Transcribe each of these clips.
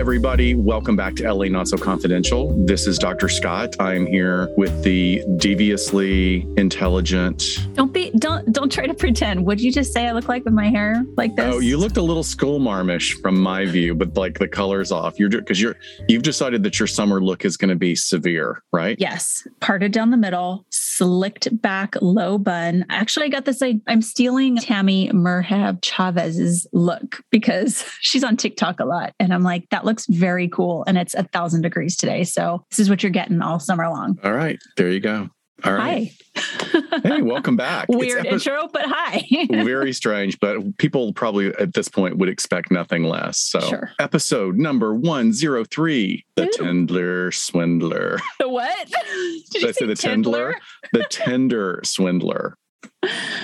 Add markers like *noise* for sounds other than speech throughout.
everybody. Welcome back to LA Not So Confidential. This is Dr. Scott. I'm here with the deviously intelligent. Don't be don't don't try to pretend. What'd you just say I look like with my hair like this? Oh, you looked a little schoolmarmish from my view, but like the color's off. You're just, because you're you've decided that your summer look is going to be severe, right? Yes, parted down the middle, slicked back, low bun. Actually, I got this. I, I'm stealing Tammy Merhab Chavez's look because *laughs* she's on TikTok a lot, and I'm like, that looks very cool, and it's a thousand degrees today. So this is what you're getting all summer long. All right, there you go. All right. Hi. *laughs* Hey, welcome back. Weird *laughs* intro, but hi. *laughs* very strange, but people probably at this point would expect nothing less. So, Sure. episode number 103 The Ooh. Tendler Swindler. the what? Did Did I say the Tendler? The Tender Swindler.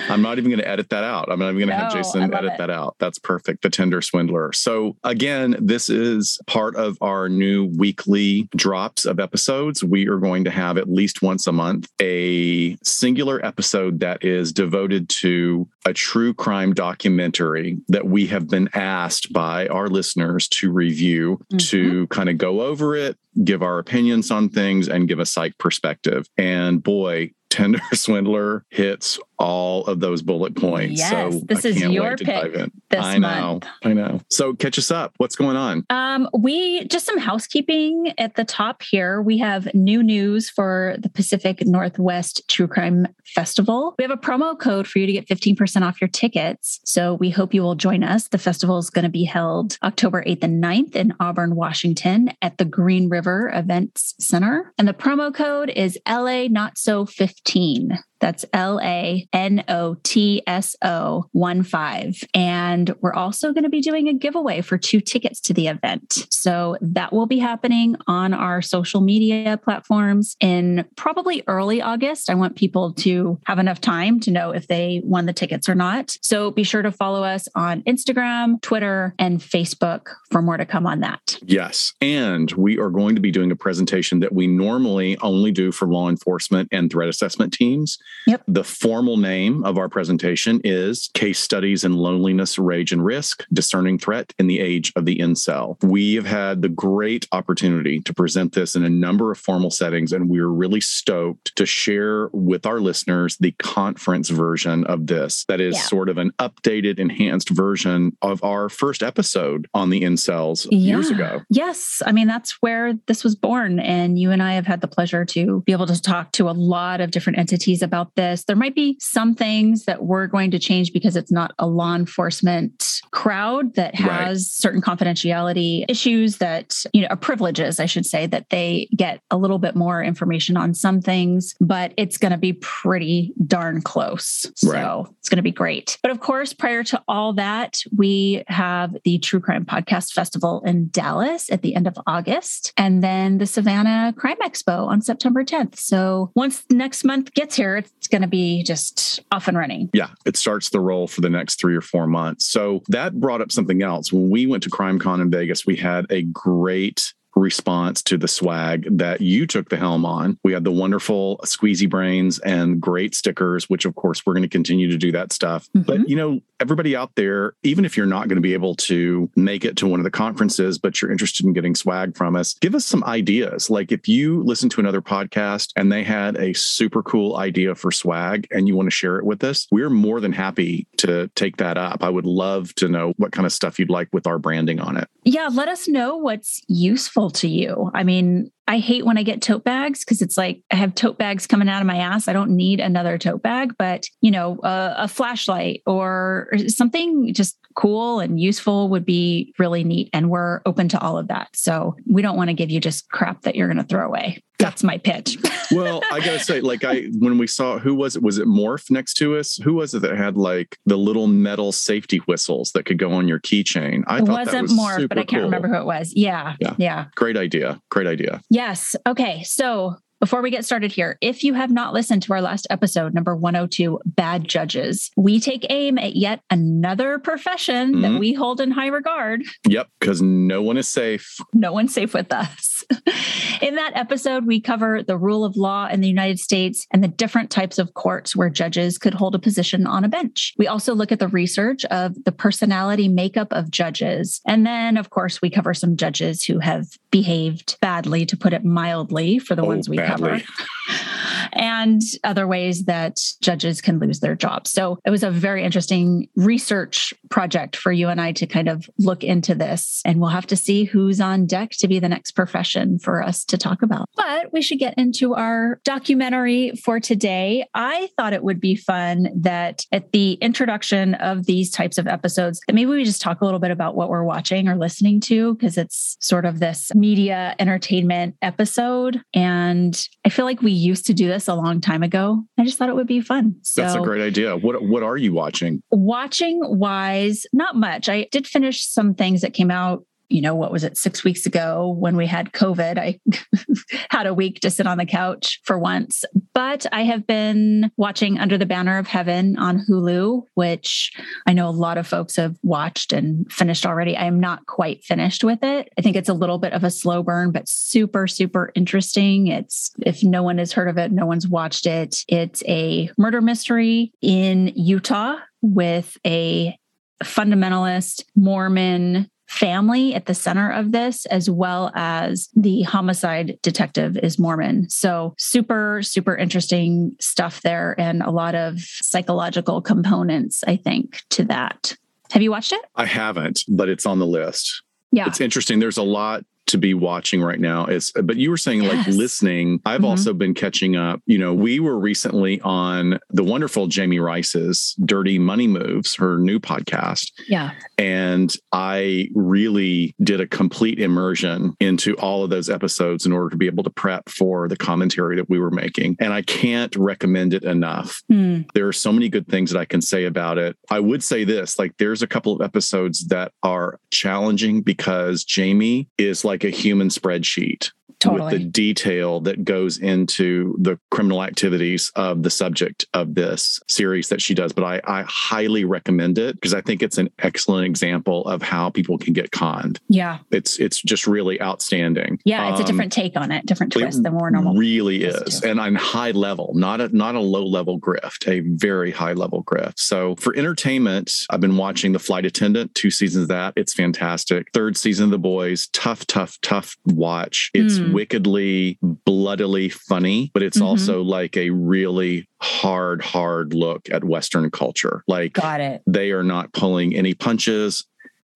I'm not even going to edit that out. I'm not even going to have No, I Jason edit it. that out. That's perfect. The Tender Swindler. So, again, this is part of our new weekly drops of episodes. We are going to have at least once a month a singular episode that is devoted to a true crime documentary that we have been asked by our listeners to review, mm-hmm. to kind of go over it, give our opinions on things, and give a psych perspective. And boy, Tender *laughs* Swindler hits all of those bullet points. Yes, so this is your pick this I know. month. I know. So catch us up. What's going on? Um, we just some housekeeping at the top here. We have new news for the Pacific Northwest True Crime Festival. We have a promo code for you to get 15% off your tickets. So we hope you will join us. The festival is going to be held October 8th and 9th in Auburn, Washington at the Green River Events Center. And the promo code is LA Not So 15. That's L A N O T S O 1 5. And we're also going to be doing a giveaway for two tickets to the event. So that will be happening on our social media platforms in probably early August. I want people to have enough time to know if they won the tickets or not. So be sure to follow us on Instagram, Twitter, and Facebook for more to come on that. Yes. And we are going to be doing a presentation that we normally only do for law enforcement and threat assessment teams. Yep. The formal name of our presentation is Case Studies in Loneliness, Rage, and Risk Discerning Threat in the Age of the Incel. We have had the great opportunity to present this in a number of formal settings, and we're really stoked to share with our listeners the conference version of this that is Yeah. sort of an updated, enhanced version of our first episode on the incels years ago. Yes. I mean, that's where this was born. And you and I have had the pleasure to be able to talk to a lot of different entities about this. There might be some things that we're going to change because it's not a law enforcement crowd that Right. has certain confidentiality issues that, you know, privileges, I should say, that they get a little bit more information on some things, but it's going to be pretty darn close. So Right. it's going to be great. But of course, prior to all that, we have the True Crime Podcast Festival in Dallas at the end of August, and then the Savannah Crime Expo on September 10th. So once next month gets here, it's going to be just off and running. Yeah, it starts the roll for the next three or four months. So that brought up something else. When we went to CrimeCon in Vegas, we had a great response to the swag that you took the helm on. We had the wonderful squeezy brains and great stickers, which of course we're going to continue to do that stuff. But mm-hmm. you know, everybody out there, even if you're not going to be able to make it to one of the conferences, but you're interested in getting swag from us, give us some ideas. Like if you listen to another podcast and they had a super cool idea for swag and you want to share it with us, we're more than happy to take that up. I would love to know what kind of stuff you'd like with our branding on it. Yeah, let us know what's useful to you. I mean, I hate when I get tote bags because it's like I have tote bags coming out of my ass. I don't need another tote bag, but you know, a, a flashlight or something just cool and useful would be really neat. And we're open to all of that. So we don't want to give you just crap that you're going to throw away. That's my pitch. *laughs* well, I gotta say, like I when we saw who was it? Was it Morph next to us? Who was it that had like the little metal safety whistles that could go on your keychain? I thought that wasn't was more, but I can't cool. remember who it was. Yeah. Yeah. Yeah. Great idea. Great idea. Yes. Okay. So Before we get started here, if you have not listened to our last episode, number 102, Bad Judges, we take aim at yet another profession mm-hmm. that we hold in high regard. Yep, because no one is safe. No one's safe with us. *laughs* in that episode, we cover the rule of law in the United States and the different types of courts where judges could hold a position on a bench. We also look at the research of the personality makeup of judges. And then, of course, we cover some judges who have behaved badly, to put it mildly, for the oh, ones we badly. *laughs* and other ways that judges can lose their jobs. So it was a very interesting research project for you and I to kind of look into this. And we'll have to see who's on deck to be the next profession for us to talk about. But we should get into our documentary for today. I thought it would be fun that at the introduction of these types of episodes, that maybe we just talk a little bit about what we're watching or listening to, because it's sort of this media entertainment episode. And I feel like we used to do this a long time ago. I just thought it would be fun. So, That's a great idea. What what are you watching? Watching wise, not much. I did finish some things that came out you know, what was it, six weeks ago when we had COVID? I *laughs* had a week to sit on the couch for once. But I have been watching Under the Banner of Heaven on Hulu, which I know a lot of folks have watched and finished already. I am not quite finished with it. I think it's a little bit of a slow burn, but super, super interesting. It's, if no one has heard of it, no one's watched it. It's a murder mystery in Utah with a fundamentalist Mormon family at the center of this, as well as the homicide detective is Mormon. So, super, super interesting stuff there, and a lot of psychological components, I think, to that. Have you watched it? I haven't, but it's on the list. Yeah. It's interesting. There's a lot to be watching right now is but you were saying yes. like listening. I've mm-hmm. also been catching up. You know we were recently on the wonderful jamie rice's dirty money moves her new podcast. Yeah. And i really did a complete immersion into all of those episodes in order to be able to prep for the commentary that we were making. And i can't recommend it enough. Mm. there are so many good things that i can say about it. I would say this like there's a couple of episodes that are challenging because jamie is like like a human spreadsheet totally. with the detail that goes into the criminal activities of the subject of this series that she does. But I, I highly recommend it because I think it's an excellent example of how people can get conned. Yeah. It's it's just really outstanding. Yeah, it's um, a different take on it, different twist than more normal. Really is. And on high level, not a not a low level grift, a very high level grift. So for entertainment, I've been watching The Flight Attendant, two seasons of that. It's fantastic. Third season of The Boys, tough, tough, tough watch. It's mm mm. wickedly, bloodily funny, but it's mm-hmm. also like a really hard, hard look at Western culture. Like, got it. They are not pulling any punches.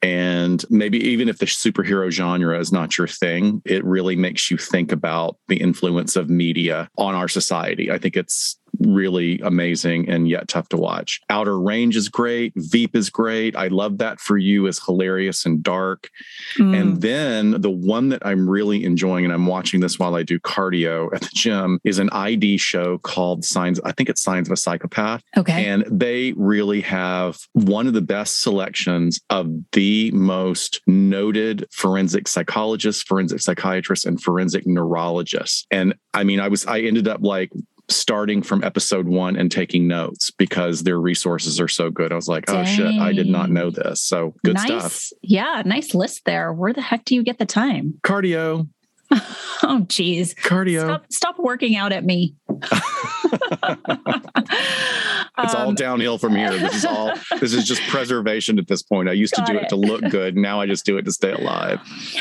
And maybe even if the superhero genre is not your thing, it really makes you think about the influence of media on our society. I think it's really amazing and yet tough to watch. Outer Range is great. Veep is great. I love that for you is hilarious and dark. Mm. And then the one that I'm really enjoying, and I'm watching this while I do cardio at the gym, is an ID show called Signs. I think it's Signs of a Psychopath. Okay. And they really have one of the best selections of the most noted forensic psychologists, forensic psychiatrists, and forensic neurologists. And I mean, I was I ended up like starting from episode one and taking notes because their resources are so good. I was like, Dang. oh shit, I did not know this. So good nice. stuff. Yeah, nice list there. Where the heck do you get the time? Cardio. *laughs* oh, geez. Cardio. Stop, stop working out at me. *laughs* it's um, all downhill from here. This is all *laughs* this is just preservation at this point. I used to do it. it. to look good. Now I just do it to stay alive.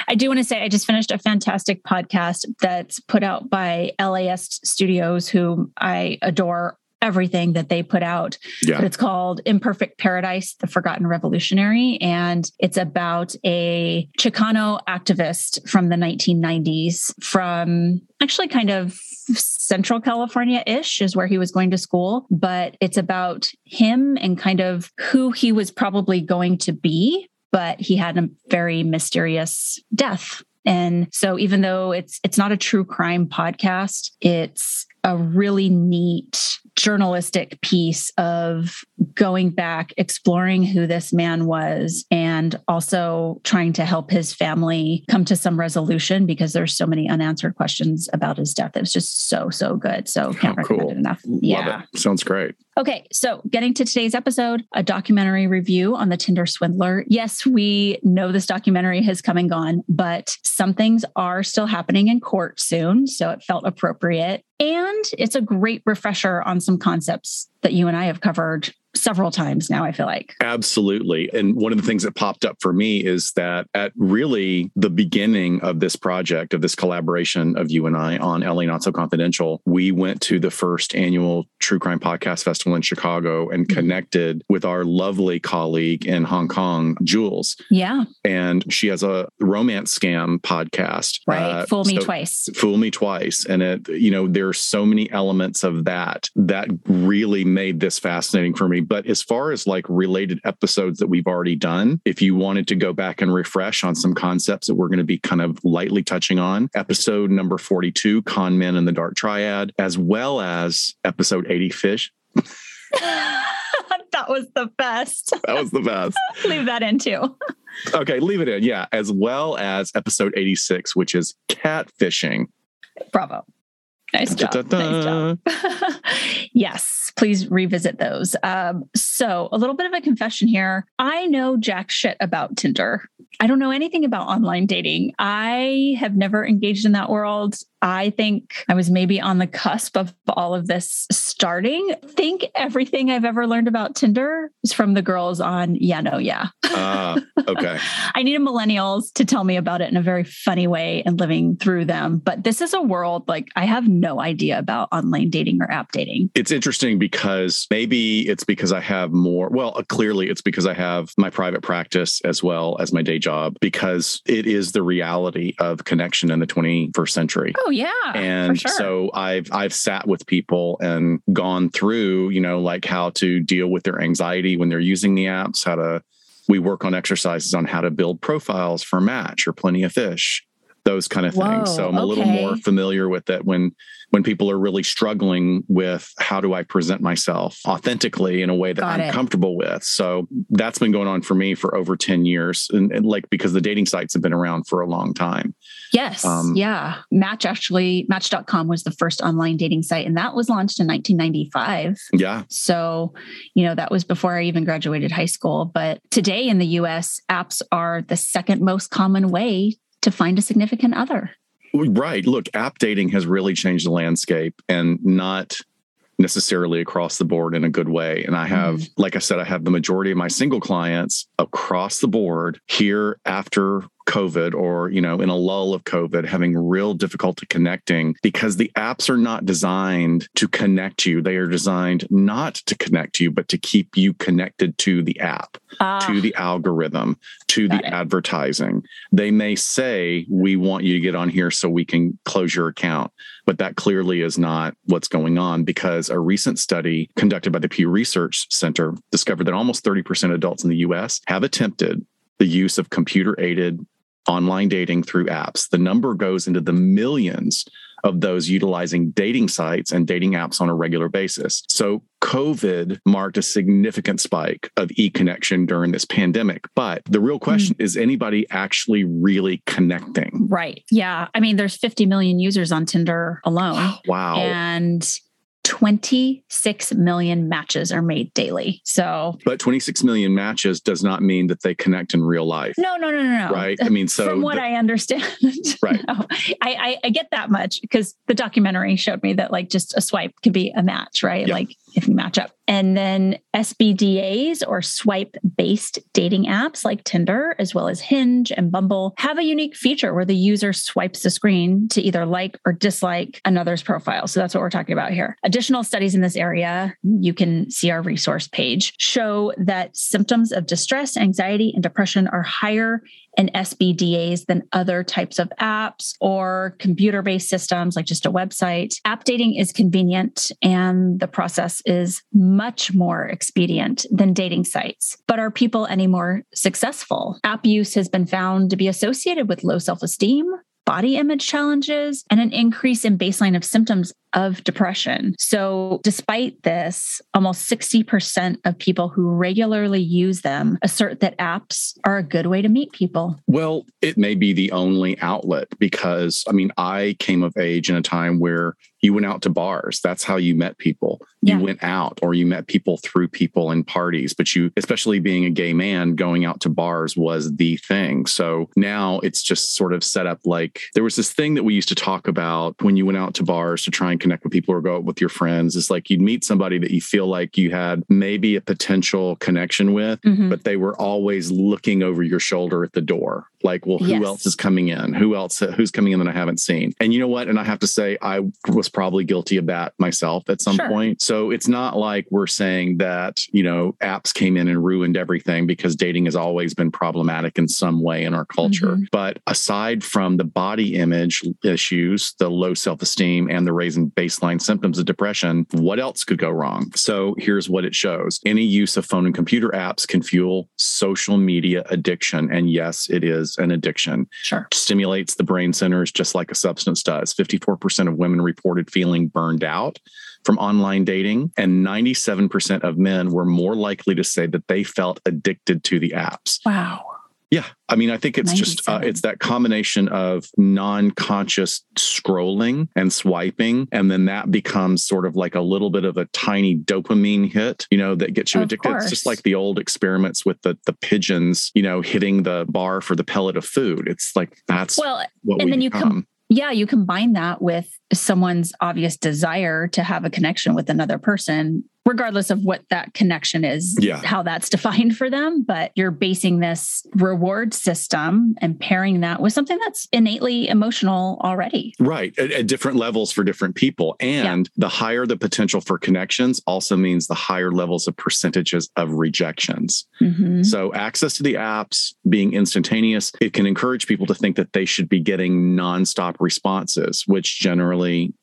I do want to say I just finished a fantastic podcast that's put out by LAS Studios, who I adore everything that they put out. Yeah. But it's called Imperfect Paradise, The Forgotten Revolutionary. And it's about a Chicano activist from the 1990s from actually kind of Central California ish is where he was going to school. But it's about him and kind of who he was probably going to be. But he had a very mysterious death and so even though it's it's not a true crime podcast, it's a really neat journalistic piece of going back, exploring who this man was, and also trying to help his family come to some resolution because there's so many unanswered questions about his death. It was just so, so good. So can't oh, recommend it enough. Love yeah. It. Sounds great. Okay, so getting to today's episode, a documentary review on the Tinder swindler. Yes, we know this documentary has come and gone, but some things are still happening in court soon. So it felt appropriate. And it's a great refresher on some concepts that you and I have covered several times now, I feel like. Absolutely. And one of the things that popped up for me is that at really the beginning of this project, of this collaboration of you and I on LA Not So Confidential, we went to the first annual True Crime Podcast Festival in Chicago and mm-hmm. connected with our lovely colleague in Hong Kong, Jules. Yeah. And she has a romance scam podcast. Right. Uh, Fool Me so, Twice. Fool Me Twice. And it, you know, there are so many elements of that that really made this fascinating for me. But as far as like related episodes that we've already done, if you wanted to go back and refresh on some concepts that we're going to be kind of lightly touching on, episode number 42, Con Men and the Dark Triad, as well as episode 80, Fish. *laughs* that was the best. *laughs* That was the best. *laughs* leave that in too. okay, leave it in. Yeah, as well as episode 86, which is catfishing. Bravo. Nice job. Nice job. *laughs* yes, please revisit those. Um, so, a little bit of a confession here. I know jack shit about Tinder. I don't know anything about online dating. I have never engaged in that world. I think I was maybe on the cusp of all of this starting. I think everything I've ever learned about Tinder is from the girls on Yeah No Yeah. Uh, okay. *laughs* I needed millennials to tell me about it in a very funny way and living through them. But this is a world like I have no idea about online dating or app dating. It's interesting because maybe it's because I have more, well, uh, clearly it's because I have my private practice as well as my day job, because it is the reality of connection in the 21st century. Oh, Oh, yeah. And sure. so I've I've sat with people and gone through, you know, like how to deal with their anxiety when they're using the apps, how to we work on exercises on how to build profiles for match or plenty of fish those kind of things. Whoa, so I'm a little more familiar with it when when people are really struggling with how do I present myself authentically in a way that Got I'm it. comfortable with. So that's been going on for me for over 10 years. And, and like because the dating sites have been around for a long time. Yes. Um, yeah. Match actually, match.com was the first online dating site, and that was launched in 1995. Yeah. So, you know, that was before I even graduated high school. But today in the US, apps are the second most common way to find a significant other. Right. Look, app dating has really changed the landscape and not necessarily across the board in a good way. And I have, mm like I said, I have the majority of my single clients across the board here after COVID or, you know, in a lull of COVID, having real difficulty connecting because the apps are not designed to connect you. They are designed not to connect you, but to keep you connected to the app, ah, to the algorithm, to the it. advertising. They may say, we want you to get on here so we can close your account. But that clearly is not what's going on because a recent study conducted by the Pew Research Center discovered that almost 30% of adults in the US have attempted the use of computer aided online dating through apps. The number goes into the millions of those utilizing dating sites and dating apps on a regular basis. So, COVID marked a significant spike of e connection during this pandemic. But the real question mm. is anybody actually really connecting? Right. Yeah. I mean, there's 50 million users on Tinder alone. wow. And 26 million matches are made daily. So, but 26 million matches does not mean that they connect in real life. No, no, no, no, no. Right. I mean, *laughs* so from what the, I understand, *laughs* right. No, I, I, I, get that much because the documentary showed me that like just a swipe could be a match, right? Yep. Like if you match up. And then SBDAs or swipe based dating apps like Tinder, as well as Hinge and Bumble, have a unique feature where the user swipes the screen to either like or dislike another's profile. So that's what we're talking about here. Additional studies in this area, you can see our resource page, show that symptoms of distress, anxiety, and depression are higher in SBDAs than other types of apps or computer based systems like just a website. App dating is convenient and the process is much more expedient than dating sites. But are people any more successful? App use has been found to be associated with low self esteem, body image challenges, and an increase in baseline of symptoms of depression. So, despite this, almost 60% of people who regularly use them assert that apps are a good way to meet people. Well, it may be the only outlet because, I mean, I came of age in a time where you went out to bars. That's how you met people. You yeah. went out or you met people through people in parties. But you, especially being a gay man, going out to bars was the thing. So now it's just sort of set up like there was this thing that we used to talk about when you went out to bars to try and connect with people or go out with your friends. It's like you'd meet somebody that you feel like you had maybe a potential connection with, mm-hmm. but they were always looking over your shoulder at the door. Like, well, who yes. else is coming in? Who else? Who's coming in that I haven't seen? And you know what? And I have to say, I was probably guilty of that myself at some sure. point. So it's not like we're saying that, you know, apps came in and ruined everything because dating has always been problematic in some way in our culture. Mm-hmm. But aside from the body image issues, the low self esteem, and the raising baseline symptoms of depression, what else could go wrong? So here's what it shows any use of phone and computer apps can fuel social media addiction. And yes, it is an addiction. Sure. Stimulates the brain centers just like a substance does. 54% of women reported feeling burned out from online dating, and 97% of men were more likely to say that they felt addicted to the apps. Wow. Yeah, I mean, I think it's just uh, it's that combination of non-conscious scrolling and swiping, and then that becomes sort of like a little bit of a tiny dopamine hit, you know, that gets you of addicted. Course. It's just like the old experiments with the the pigeons, you know, hitting the bar for the pellet of food. It's like that's well, and then become. you come yeah, you combine that with someone's obvious desire to have a connection with another person regardless of what that connection is, yeah. how that's *laughs* defined for them. But you're basing this reward system and pairing that with something that's innately emotional already. Right. At, at different levels for different people. And yeah. the higher the potential for connections also means the higher levels of percentages of rejections. Mm-hmm. So access to the apps being instantaneous, it can encourage people to think that they should be getting nonstop responses, which generally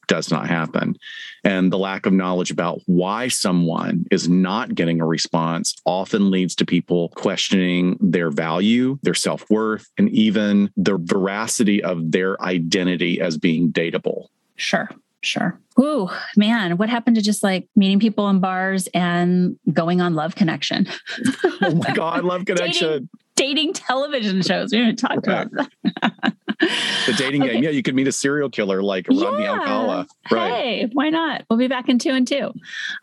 does not happen. And the lack of knowledge about why someone is not getting a response often leads to people questioning their value, their self worth, and even the veracity of their identity as being dateable. Sure. Sure. Ooh, man, what happened to just like meeting people in bars and going on Love Connection? *laughs* oh my God, Love *laughs* Connection. dating, dating television shows. We haven't talked about that the dating okay. game. Yeah, you could meet a serial killer like Rodney yeah. Alcala. Right. Hey, why not? We'll be back in two and two.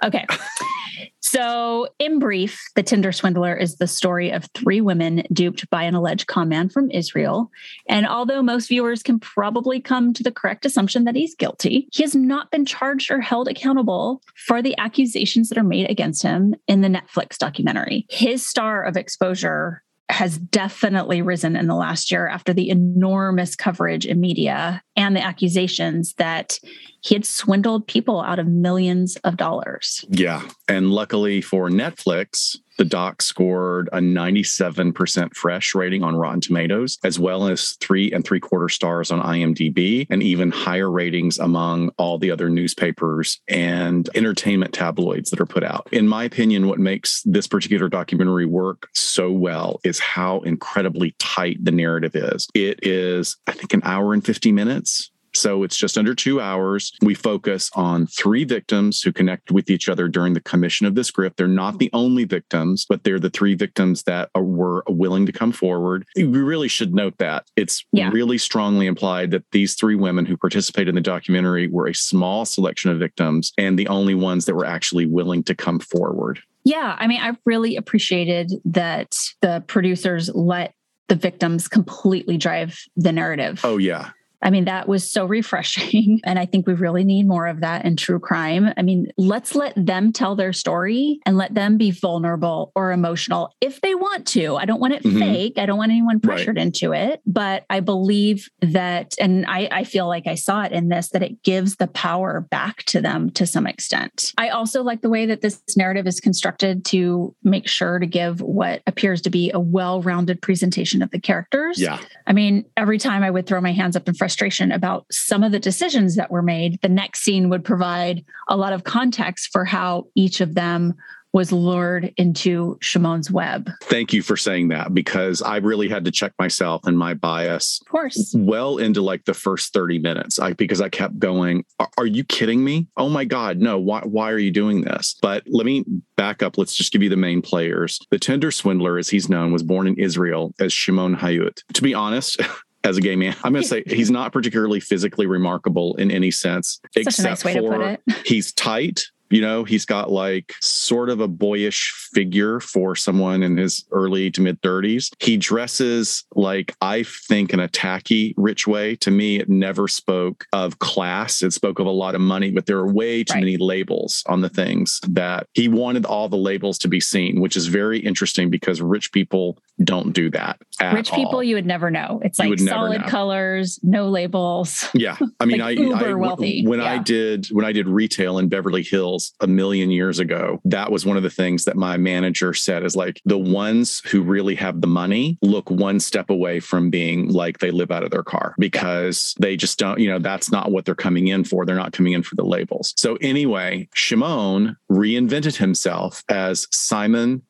Okay. *laughs* so, in brief, the Tinder swindler is the story of three women duped by an alleged conman from Israel. And although most viewers can probably come to the correct assumption that he's guilty, he has not been charged or held accountable for the accusations that are made against him in the Netflix documentary. His star of exposure has definitely risen in the last year after the enormous coverage in media and the accusations that he had swindled people out of millions of dollars. Yeah. And luckily for Netflix, the doc scored a 97% fresh rating on Rotten Tomatoes, as well as three and three quarter stars on IMDb, and even higher ratings among all the other newspapers and entertainment tabloids that are put out. In my opinion, what makes this particular documentary work so well is how incredibly tight the narrative is. It is, I think, an hour and 50 minutes so it's just under two hours. We focus on three victims who connect with each other during the commission of this grift. They're not the only victims, but they're the three victims that are, were willing to come forward. We really should note that. It's yeah. really strongly implied that these three women who participated in the documentary were a small selection of victims and the only ones that were actually willing to come forward. Yeah. I mean, I really appreciated that the producers let the victims completely drive the narrative. Oh, yeah. I mean, that was so refreshing. *laughs* And I think we really need more of that in true crime. I mean, let's let them tell their story and let them be vulnerable or emotional if they want to. I don't want it mm-hmm. fake. I don't want anyone pressured right. into it. But I believe that, and I, I feel like I saw it in this, that it gives the power back to them to some extent. I also like the way that this narrative is constructed to make sure to give what appears to be a well rounded presentation of the characters. Yeah. I mean, every time I would throw my hands up in frustration, frustration about some of the decisions that were made, the next scene would provide a lot of context for how each of them was lured into Shimon's web. Thank you for saying that because I really had to check myself and my bias. Of course. Well into like the first 30 minutes. I because I kept going, are, are you kidding me? Oh my God, no, why why are you doing this? But let me back up. Let's just give you the main players. The Tinder swindler, as he's known, was born in Israel as Shimon Hayut. To be honest, *laughs* as a gay man. I'm going to say *laughs* he's not particularly physically remarkable in any sense, Such except nice for *laughs* he's tight. You know, he's got like sort of a boyish figure for someone in his early to mid 30s. He dresses like I think in a tacky, rich way. To me, it never spoke of class. It spoke of a lot of money, but there are way too right. many labels on the things that he wanted all the labels to be seen, which is very interesting because rich people don't do that. Rich people, you would never know. It's like solid colors, no labels. Yeah, *laughs* I mean, like I, uber I wealthy. when yeah. I did when I did retail in Beverly Hills a million years ago, that was one of the things that my manager said is like the ones who really have the money look one step away from being like they live out of their car because yeah. they just don't. You know, that's not what they're coming in for. They're not coming in for the labels. So anyway, Shimon reinvented himself as Simon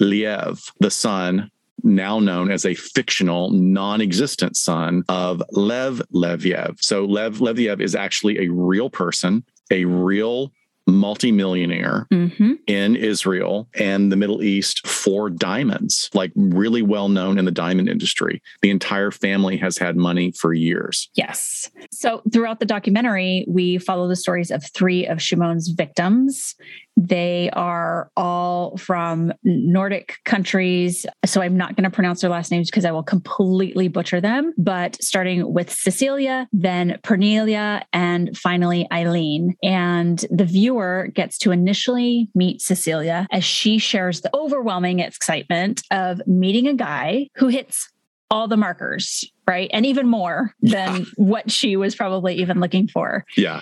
Leviev, the son now known as a fictional, non existent son of Lev Leviev. So, Lev Leviev is actually a real person, a real multimillionaire mm-hmm. in Israel and the Middle East for diamonds, like really well known in the diamond industry. The entire family has had money for years. Yes. So throughout the documentary, we follow the stories of three of Shimon's victims they are all from Nordic countries. So I'm not going to pronounce their last names because I will completely butcher them. But starting with Cecilia, then Pernilla, and finally Ayleen. And the viewer gets to initially meet Cecilia as she shares the overwhelming excitement of meeting a guy who hits all the markers, right? And even more than yeah. what she was probably even looking for. Yeah.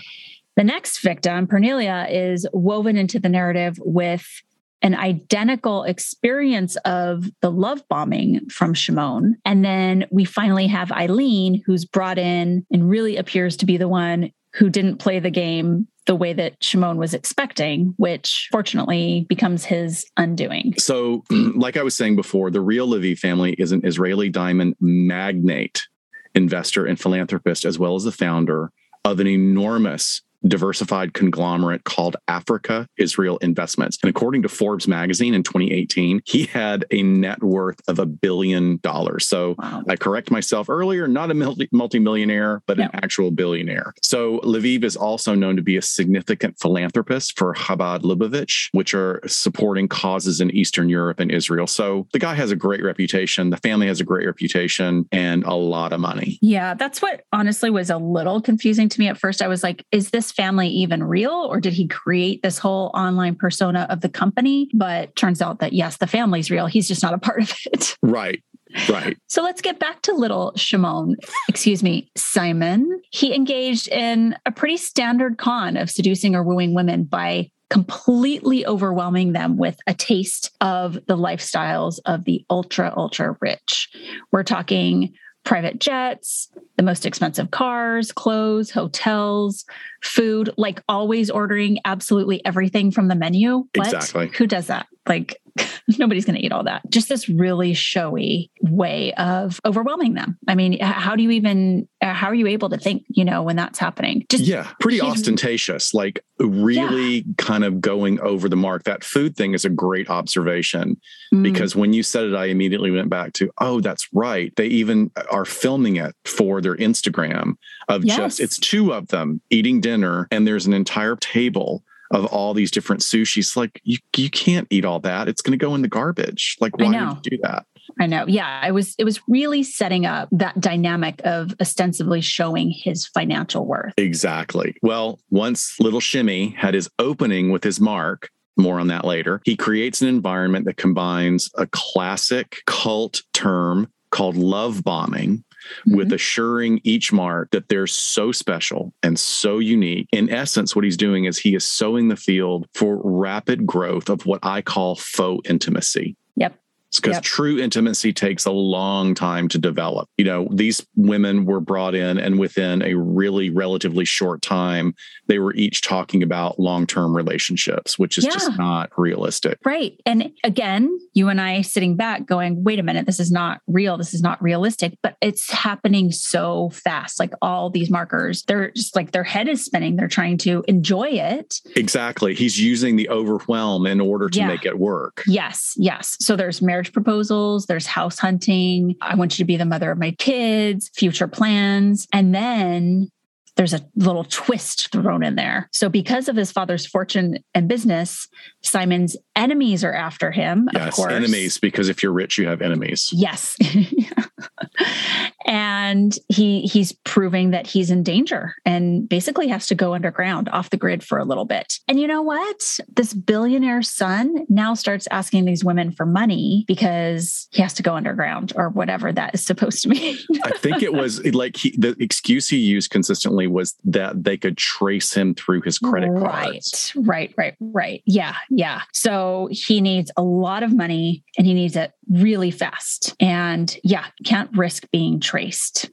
The next victim, Pernilla, is woven into the narrative with an identical experience of the love bombing from Shimon. And then we finally have Ayleen, who's brought in and really appears to be the one who didn't play the game the way that Shimon was expecting, which fortunately becomes his undoing. So, *clears throat* like I was saying before, the real Levy family is an Israeli diamond magnate, investor, and philanthropist, as well as the founder of an enormous diversified conglomerate called Africa Israel Investments. And according to Forbes magazine in 2018, he had a net worth of a billion dollars. So wow. I correct myself earlier, not a multi- multimillionaire, but no. an actual billionaire. So Leviev is also known to be a significant philanthropist for Chabad Lubavitch, which are supporting causes in Eastern Europe and Israel. So the guy has a great reputation. The family has a great reputation and a lot of money. Yeah, that's what honestly was a little confusing to me at first. I was like, is this family even real or did he create this whole online persona of the company? But turns out that yes, the family's real. He's just not a part of it. Right. Right. So let's get back to little Shimon, excuse me, Simon. He engaged in a pretty standard con of seducing or wooing women by completely overwhelming them with a taste of the lifestyles of the ultra, ultra rich. We're talking private jets, the most expensive cars, clothes, hotels, food, like always ordering absolutely everything from the menu. What? Exactly. Who does that? Like *laughs* nobody's going to eat all that. Just this really showy way of overwhelming them. I mean, how do you even uh, how are you able to think, you know, when that's happening? Just Yeah, pretty ostentatious, like really yeah. kind of going over the mark. That food thing is a great observation mm. because when you said it I immediately went back to, "Oh, that's right. They even are filming it for their Instagram of yes. just it's two of them eating dinner and there's an entire table of all these different sushis. Like you, you can't eat all that. It's going to go in the garbage. Like why would you do that? I know. Yeah, it was it was really setting up that dynamic of ostensibly showing his financial worth. Exactly. Well, once little Shimmy had his opening with his mark, more on that later. He creates an environment that combines a classic cult term called love bombing mm-hmm. with assuring each mark that they're so special and so unique. In essence, what he's doing is he is sowing the field for rapid growth of what I call faux intimacy. Yep. Because Yep. true intimacy takes a long time to develop. You know, these women were brought in, and within a really relatively short time, they were each talking about long term relationships, which is Yeah. just not realistic. Right. And again, you and I sitting back going, wait a minute, this is not real. This is not realistic, but it's happening so fast. Like all these markers, they're just like their head is spinning. They're trying to enjoy it. Exactly. He's using the overwhelm in order to Yeah. make it work. Yes. Yes. So there's marriage proposals, there's house hunting. I want you to be the mother of my kids, future plans. And then there's a little twist thrown in there. So, because of his father's fortune and business, Simon's enemies are after him. of Yes, course. enemies, because if you're rich, you have enemies. Yes. *laughs* and he he's proving that he's in danger and basically has to go underground off the grid for a little bit. And you know what? This billionaire son now starts asking these women for money because he has to go underground or whatever that is supposed to mean. I think it was like he, the excuse he used consistently was that they could trace him through his credit cards. Right, right, right, right. Yeah, yeah. So he needs a lot of money and he needs it really fast. And yeah, can't risk being traced.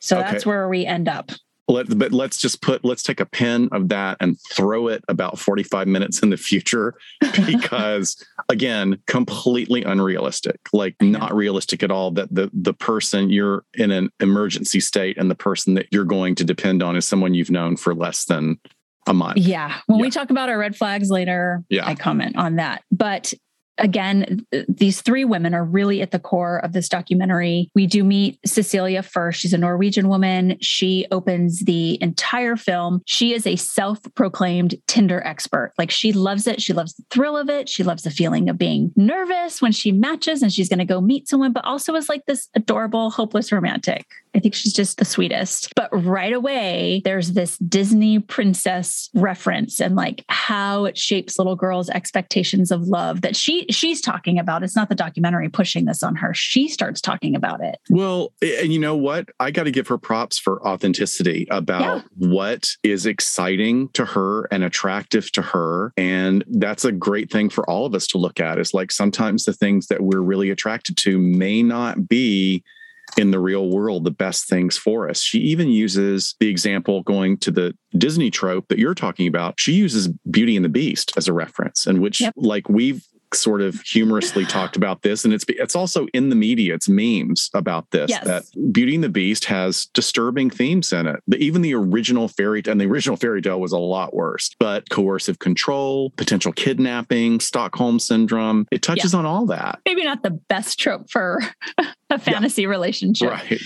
So Okay. that's where we end up. Let, but let's just put let's take a pin of that and throw it about 45 minutes in the future *laughs* because again completely unrealistic like not realistic at all that the the person you're in an emergency state and the person that you're going to depend on is someone you've known for less than a month Yeah. When we talk about our red flags later, Yeah. I comment on that. But again, these three women are really at the core of this documentary. We do meet Cecilia first. She's a Norwegian woman. She opens the entire film. She is a self proclaimed Tinder expert. Like she loves it. She loves the thrill of it. She loves the feeling of being nervous when she matches and she's going to go meet someone, but also is like this adorable, hopeless romantic. I think she's just the sweetest. But right away, there's this Disney princess reference and like how it shapes little girls' expectations of love that she she's talking about. It's not the documentary pushing this on her. She starts talking about it. Well, and you know what? I got to give her props for authenticity about what is exciting to her and attractive to her. And that's a great thing for all of us to look at is like sometimes the things that we're really attracted to may not be in the real world the best things for us. She even uses the example going to the Disney trope that you're talking about. She uses Beauty and the Beast as a reference, in which, Yep. like, we've sort of humorously *laughs* talked about this and it's it's also in the media it's memes about this Yes. that beauty and the beast has disturbing themes in it but even the original fairy and the original fairy tale was a lot worse but coercive control potential kidnapping stockholm syndrome it touches on all that Maybe not the best trope for *laughs* *laughs* a fantasy relationship. right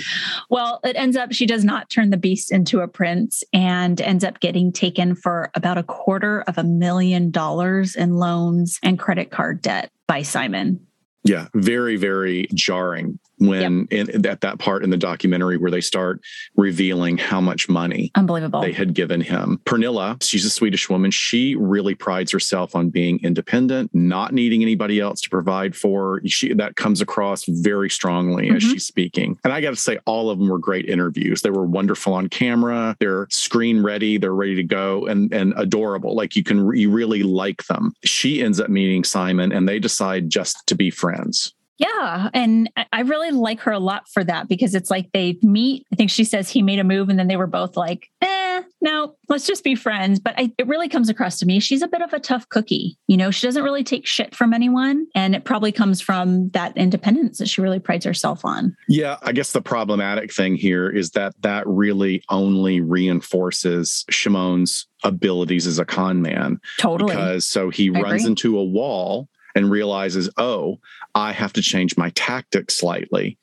Well, it ends up she does not turn the beast into a prince and ends up getting taken for about a quarter of a million dollars in loans and credit card debt by Simon. Yeah, very, very jarring when in, at that part in the documentary where they start revealing how much money Unbelievable. they had given him. Pernilla, she's a Swedish woman. She really prides herself on being independent, not needing anybody else to provide for. her. She that comes across very strongly as Mhm. she's speaking. And I got to say, all of them were great interviews. They were wonderful on camera. They're screen ready. They're ready to go and and adorable. Like you can you really like them. She ends up meeting Simon, and they decide just to be friends. Yeah. And I- really like her a lot for that because it's like they meet. I think she says he made a move and then they were both like, eh, no, let's just be friends. But I, it really comes across to me. She's a bit of a tough cookie. You know, she doesn't really take shit from anyone. And it probably comes from that independence that she really prides herself on. Yeah, I guess the problematic thing here is that that really only reinforces Shimon's abilities as a con man Totally. because so he I runs agree. into a wall and realizes, "Oh, I have to change my tactics slightly."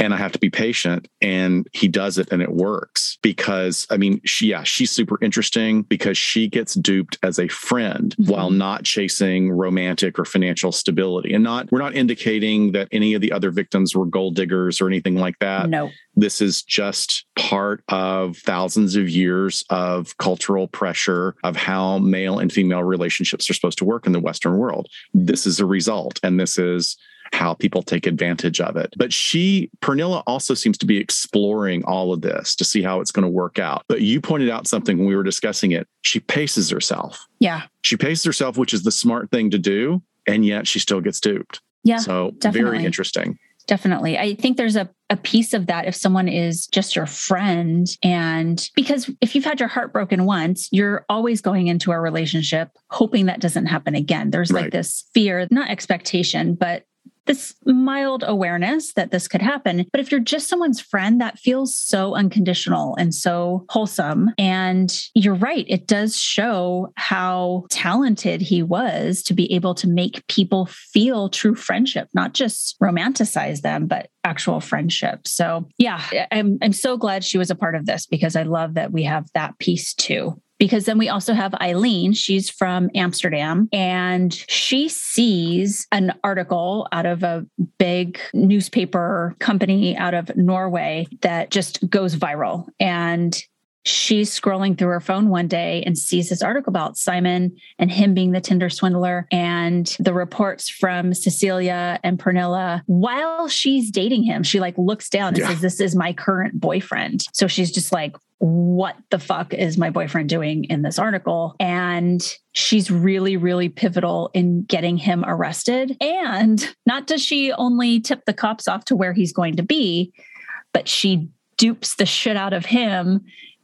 And I have to be patient. And he does it and it works because, I mean, she, yeah, she's super interesting because she gets duped as a friend Mhm. while not chasing romantic or financial stability. And not, we're not indicating that any of the other victims were gold diggers or anything like that no. this is just part of thousands of years of cultural pressure of how male and female relationships are supposed to work in the Western world. This is a result, and this is how people take advantage of it. But she, Pernilla, also seems to be exploring all of this to see how it's going to work out. But you pointed out something when we were discussing it. She paces herself. Yeah. She paces herself, which is the smart thing to do. And yet she still gets duped. Yeah. So definitely. very interesting. Definitely. I think there's a, a piece of that if someone is just your friend. And because if you've had your heart broken once, you're always going into a relationship hoping that doesn't happen again. There's Right. like this fear, not expectation, but this mild awareness that this could happen. But if you're just someone's friend, that feels so unconditional and so wholesome. And you're right, it does show how talented he was to be able to make people feel true friendship, not just romanticize them, but actual friendship. So, yeah, I'm, I'm so glad she was a part of this because I love that we have that piece too because then we also have Ayleen. She's from Amsterdam and she sees an article out of a big newspaper company out of Norway that just goes viral. And she's scrolling through her phone one day and sees this article about Simon and him being the Tinder swindler and the reports from Cecilia and Pernilla while she's dating him. She like looks down and Yeah. says, This is my current boyfriend. So she's just like, what the fuck is my boyfriend doing in this article? And she's really, really pivotal in getting him arrested. And not does she only tip the cops off to where he's going to be, but she dupes the shit out of him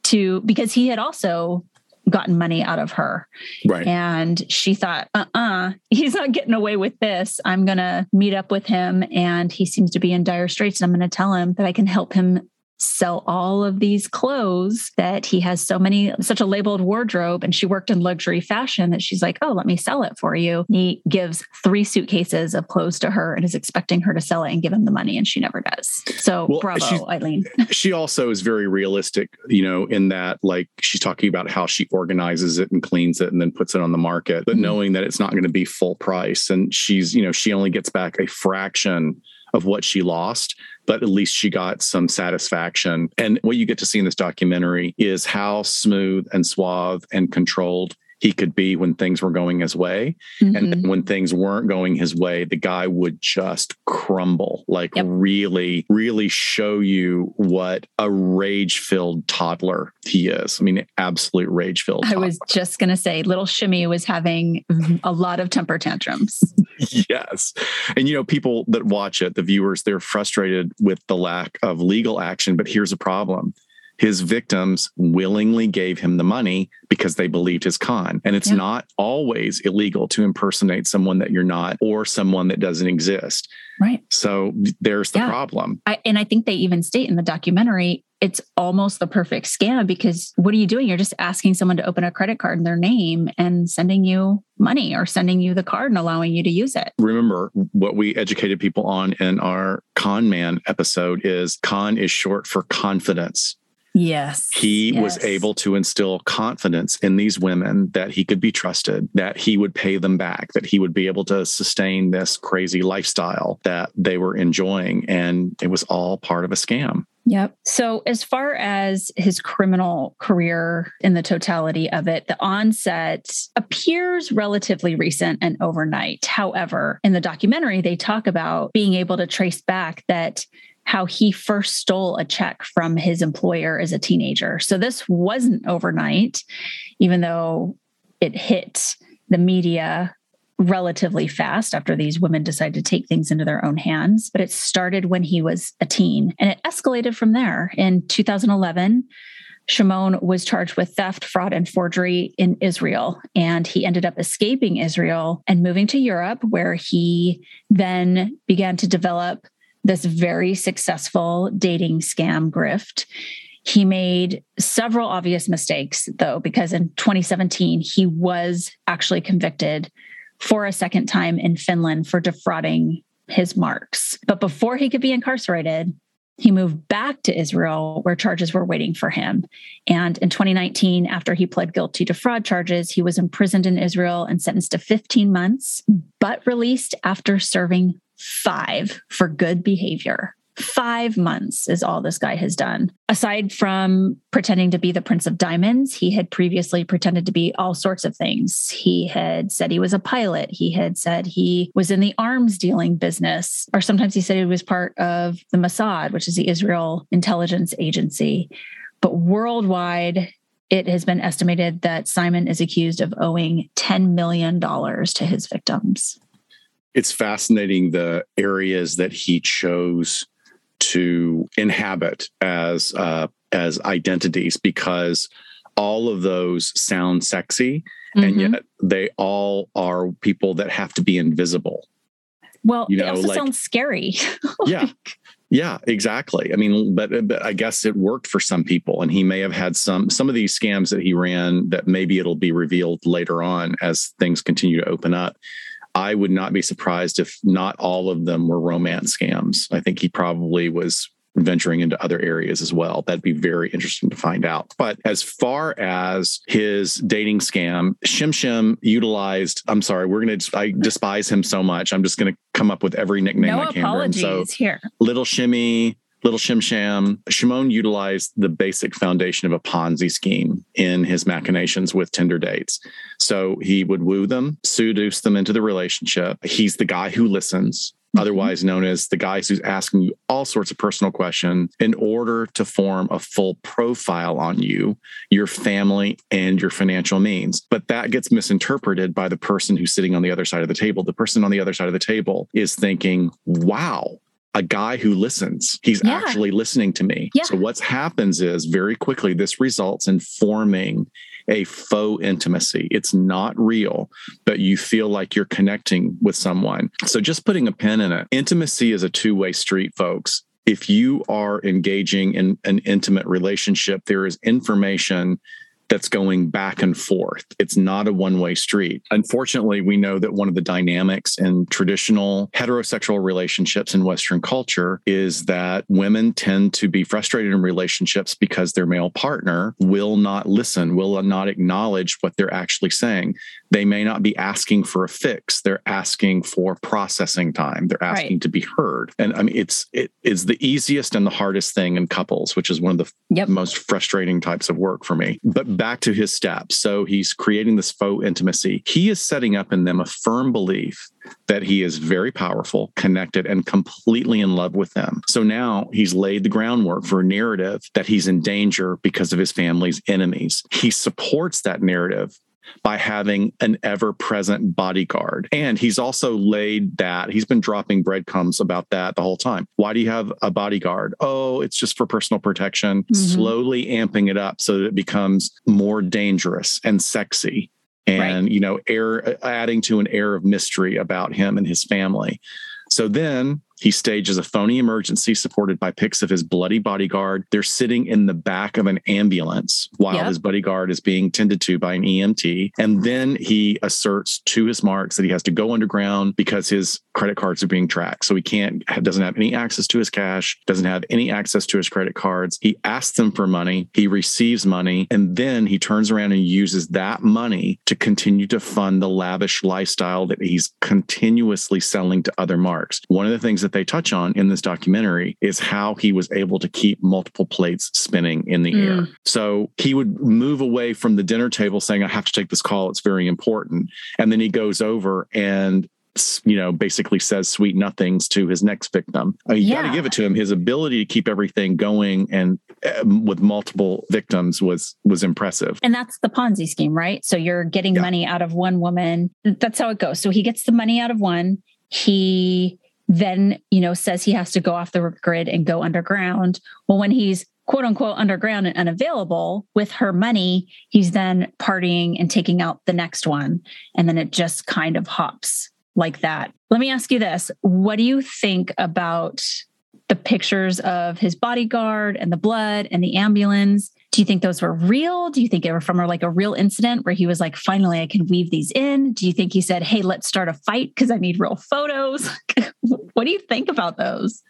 to because he had also gotten money out of her. Right. And she thought, uh uh he's not getting away with this. I'm going to meet up with him. And he seems to be in dire straits. And I'm going to tell him that I can help him sell all of these clothes that he has so many such a labeled wardrobe and she worked in luxury fashion that she's like oh let me sell it for you he gives three suitcases of clothes to her and is expecting her to sell it and give him the money and she never does so Well, bravo she's- Ayleen *laughs* she also is very realistic, you know, in that like she's talking about how she organizes it and cleans it and then puts it on the market, but Mhm. knowing that it's not going to be full price. And she's, you know, she only gets back a fraction of what she lost, but at least she got some satisfaction. And what you get to see in this documentary is how smooth and suave and controlled he could be when things were going his way. And Mhm. then when things weren't going his way, the guy would just crumble, like Yep. really, really show you what a rage filled toddler he is. I mean, absolute rage filled. I was just going to say, little Shimmy was having a lot of temper tantrums. *laughs* yes. And, you know, people that watch it, the viewers, they're frustrated with the lack of legal action. But here's a problem his victims willingly gave him the money because they believed his con. And it's Yeah. not always illegal to impersonate someone that you're not or someone that doesn't exist. Right. So there's the Yeah. problem. I, and I think they even state in the documentary, it's almost the perfect scam because what are you doing? You're just asking someone to open a credit card in their name and sending you money or sending you the card and allowing you to use it. Remember what we educated people on in our con man episode is con is short for confidence. Yes. he was able to instill confidence in these women that he could be trusted, that he would pay them back, that he would be able to sustain this crazy lifestyle that they were enjoying. And it was all part of a scam. Yep. So, as far as his criminal career in the totality of it, the onset appears relatively recent and overnight. However, in the documentary, they talk about being able to trace back that how he first stole a check from his employer as a teenager. So, this wasn't overnight, even though it hit the media relatively fast after these women decided to take things into their own hands. But it started when he was a teen and it escalated from there. In 2011, Shimon was charged with theft, fraud, and forgery in Israel. And he ended up escaping Israel and moving to Europe, where he then began to develop this very successful dating scam grift. He made several obvious mistakes, though, because in 2017, he was actually convicted for a second time in Finland for defrauding his marks. But before he could be incarcerated, he moved back to Israel where charges were waiting for him. And in 2019, after he pled guilty to fraud charges, he was imprisoned in Israel and sentenced to 15 months, but released after serving five for good behavior. Five months is all this guy has done. Aside from pretending to be the Prince of Diamonds, he had previously pretended to be all sorts of things. He had said he was a pilot. He had said he was in the arms dealing business, or sometimes he said he was part of the Mossad, which is the Israel intelligence agency. But worldwide, it has been estimated that Simon is accused of owing $10 million to his victims. It's fascinating the areas that he chose to inhabit as uh, as identities because all of those sound sexy mm-hmm. and yet they all are people that have to be invisible. Well you know, it also like, sounds scary. *laughs* Yeah. Yeah exactly. I mean but, but i guess it worked for some people and he may have had some some of these scams that he ran that maybe it'll be revealed later on as things continue to open up I would not be surprised if not all of them were romance scams. I think he probably was venturing into other areas as well. That'd be very interesting to find out. But as far as his dating scam, Shim Shim utilized, I'm sorry, we're going to, I despise him so much. I'm just going to come up with every nickname no I can. apologies so, here. Little Shimmy, Little Shim Sham, Shimon utilized the basic foundation of a Ponzi scheme in his machinations with Tinder dates. So he would woo them, seduce them into the relationship. He's the guy who listens. Mm-hmm. otherwise known as the guy who's asking you all sorts of personal questions in order to form a full profile on you, your family, and your financial means. But that gets misinterpreted by the person who's sitting on the other side of the table. The person on the other side of the table is thinking, wow, a guy who listens. He's yeah. actually listening to me. Yeah. So what happens is very quickly this results in forming a faux intimacy. It's not real, but you feel like you're connecting with someone. So just putting a pin in it. Intimacy is a two-way street, folks. If you are engaging in an intimate relationship, there is information that's going back and forth. It's not a one way street. Unfortunately, we know that one of the dynamics in traditional heterosexual relationships in Western culture is that women tend to be frustrated in relationships because their male partner will not listen, will not acknowledge what they're actually saying. They may not be asking for a fix, they're asking for processing time, they're asking right. to be heard. And I mean, it's, it is the easiest and the hardest thing in couples, which is one of the yep. most frustrating types of work for me. But back to his steps. So he's creating this faux intimacy. He is setting up in them a firm belief that he is very powerful, connected, and completely in love with them. So now he's laid the groundwork for a narrative that he's in danger because of his family's enemies. He supports that narrative by having an ever present bodyguard. And he's also laid that he's been dropping breadcrumbs about that the whole time. Why do you have a bodyguard? Oh, it's just for personal protection, mm-hmm. slowly amping it up so that it becomes more dangerous and sexy. And, right. you know, air adding to an air of mystery about him and his family. So then he stages a phony emergency supported by pics of his bloody bodyguard. They're sitting in the back of an ambulance while yep. his bodyguard is being tended to by an EMT. And then he asserts to his marks that he has to go underground because his credit cards are being tracked. So he can't, doesn't have any access to his cash, doesn't have any access to his credit cards. He asks them for money, he receives money, and then he turns around and uses that money to continue to fund the lavish lifestyle that he's continuously selling to other marks. One of the things that they touch on in this documentary is how he was able to keep multiple plates spinning in the mm. air. So he would move away from the dinner table saying, I have to take this call. It's very important. And then he goes over and you know, basically says sweet nothings to his next victim. I you yeah. got to give it to him. His ability to keep everything going and um, with multiple victims was was impressive. And that's the Ponzi scheme, right? So you're getting yeah. money out of one woman. That's how it goes. So he gets the money out of one. He then, you know, says he has to go off the grid and go underground. Well, when he's quote unquote underground and unavailable with her money, he's then partying and taking out the next one. And then it just kind of hops like that. Let me ask you this What do you think about the pictures of his bodyguard and the blood and the ambulance? Do you think those were real? Do you think they were from like a real incident where he was like, finally, I can weave these in? Do you think he said, hey, let's start a fight because I need real photos? *laughs* what do you think about those?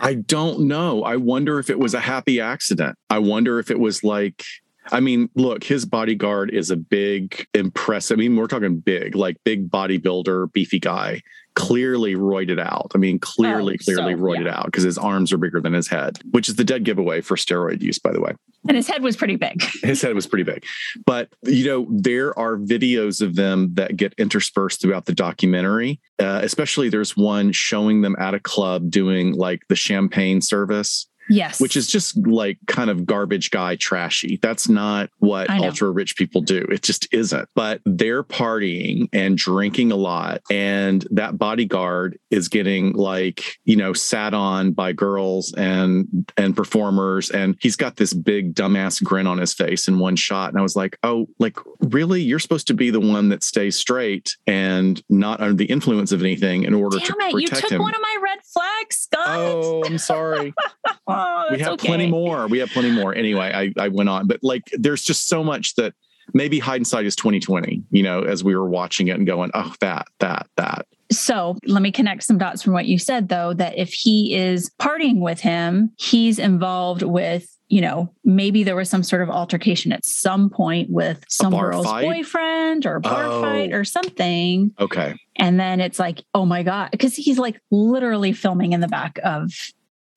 I don't know. I wonder if it was a happy accident. I wonder if it was like, I mean, look, his bodyguard is a big, impressive. I mean, we're talking big, like big bodybuilder, beefy guy clearly roided out. I mean, clearly, oh, clearly so, roided yeah. out because his arms are bigger than his head, which is the dead giveaway for steroid use, by the way. And his head was pretty big. *laughs* his head was pretty big. But, you know, there are videos of them that get interspersed throughout the documentary. Uh, especially there's one showing them at a club doing like the champagne service Yes. which is just like kind of garbage guy trashy. That's not what ultra rich people do. It just isn't. But they're partying and drinking a lot. And that bodyguard is getting like, you know, sat on by girls and and performers. And he's got this big dumbass grin on his face in one shot. And I was like, oh, like really? You're supposed to be the one that stays straight and not under the influence of anything in order Damn to it. You took him. one of my red flags, Scott. Oh, I'm sorry *laughs* Oh, we have okay. plenty more. We have plenty more. Anyway, I, I went on, but like there's just so much that maybe hindsight is 2020, you know, as we were watching it and going, oh, that, that, that. So let me connect some dots from what you said, though, that if he is partying with him, he's involved with, you know, maybe there was some sort of altercation at some point with some girl's fight? boyfriend or a bar Oh. fight or something. Okay. And then it's like, oh my God, because he's like literally filming in the back of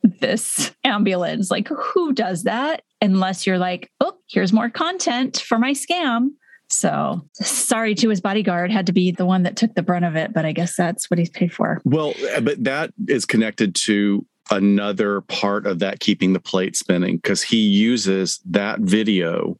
this ambulance. Like, who does that? Unless you're like, oh, here's more content for my scam. So sorry to his bodyguard, had to be the one that took the brunt of it, but I guess that's what he's paid for. Well, uh, but that is connected to another part of that keeping the plate spinning because he uses that video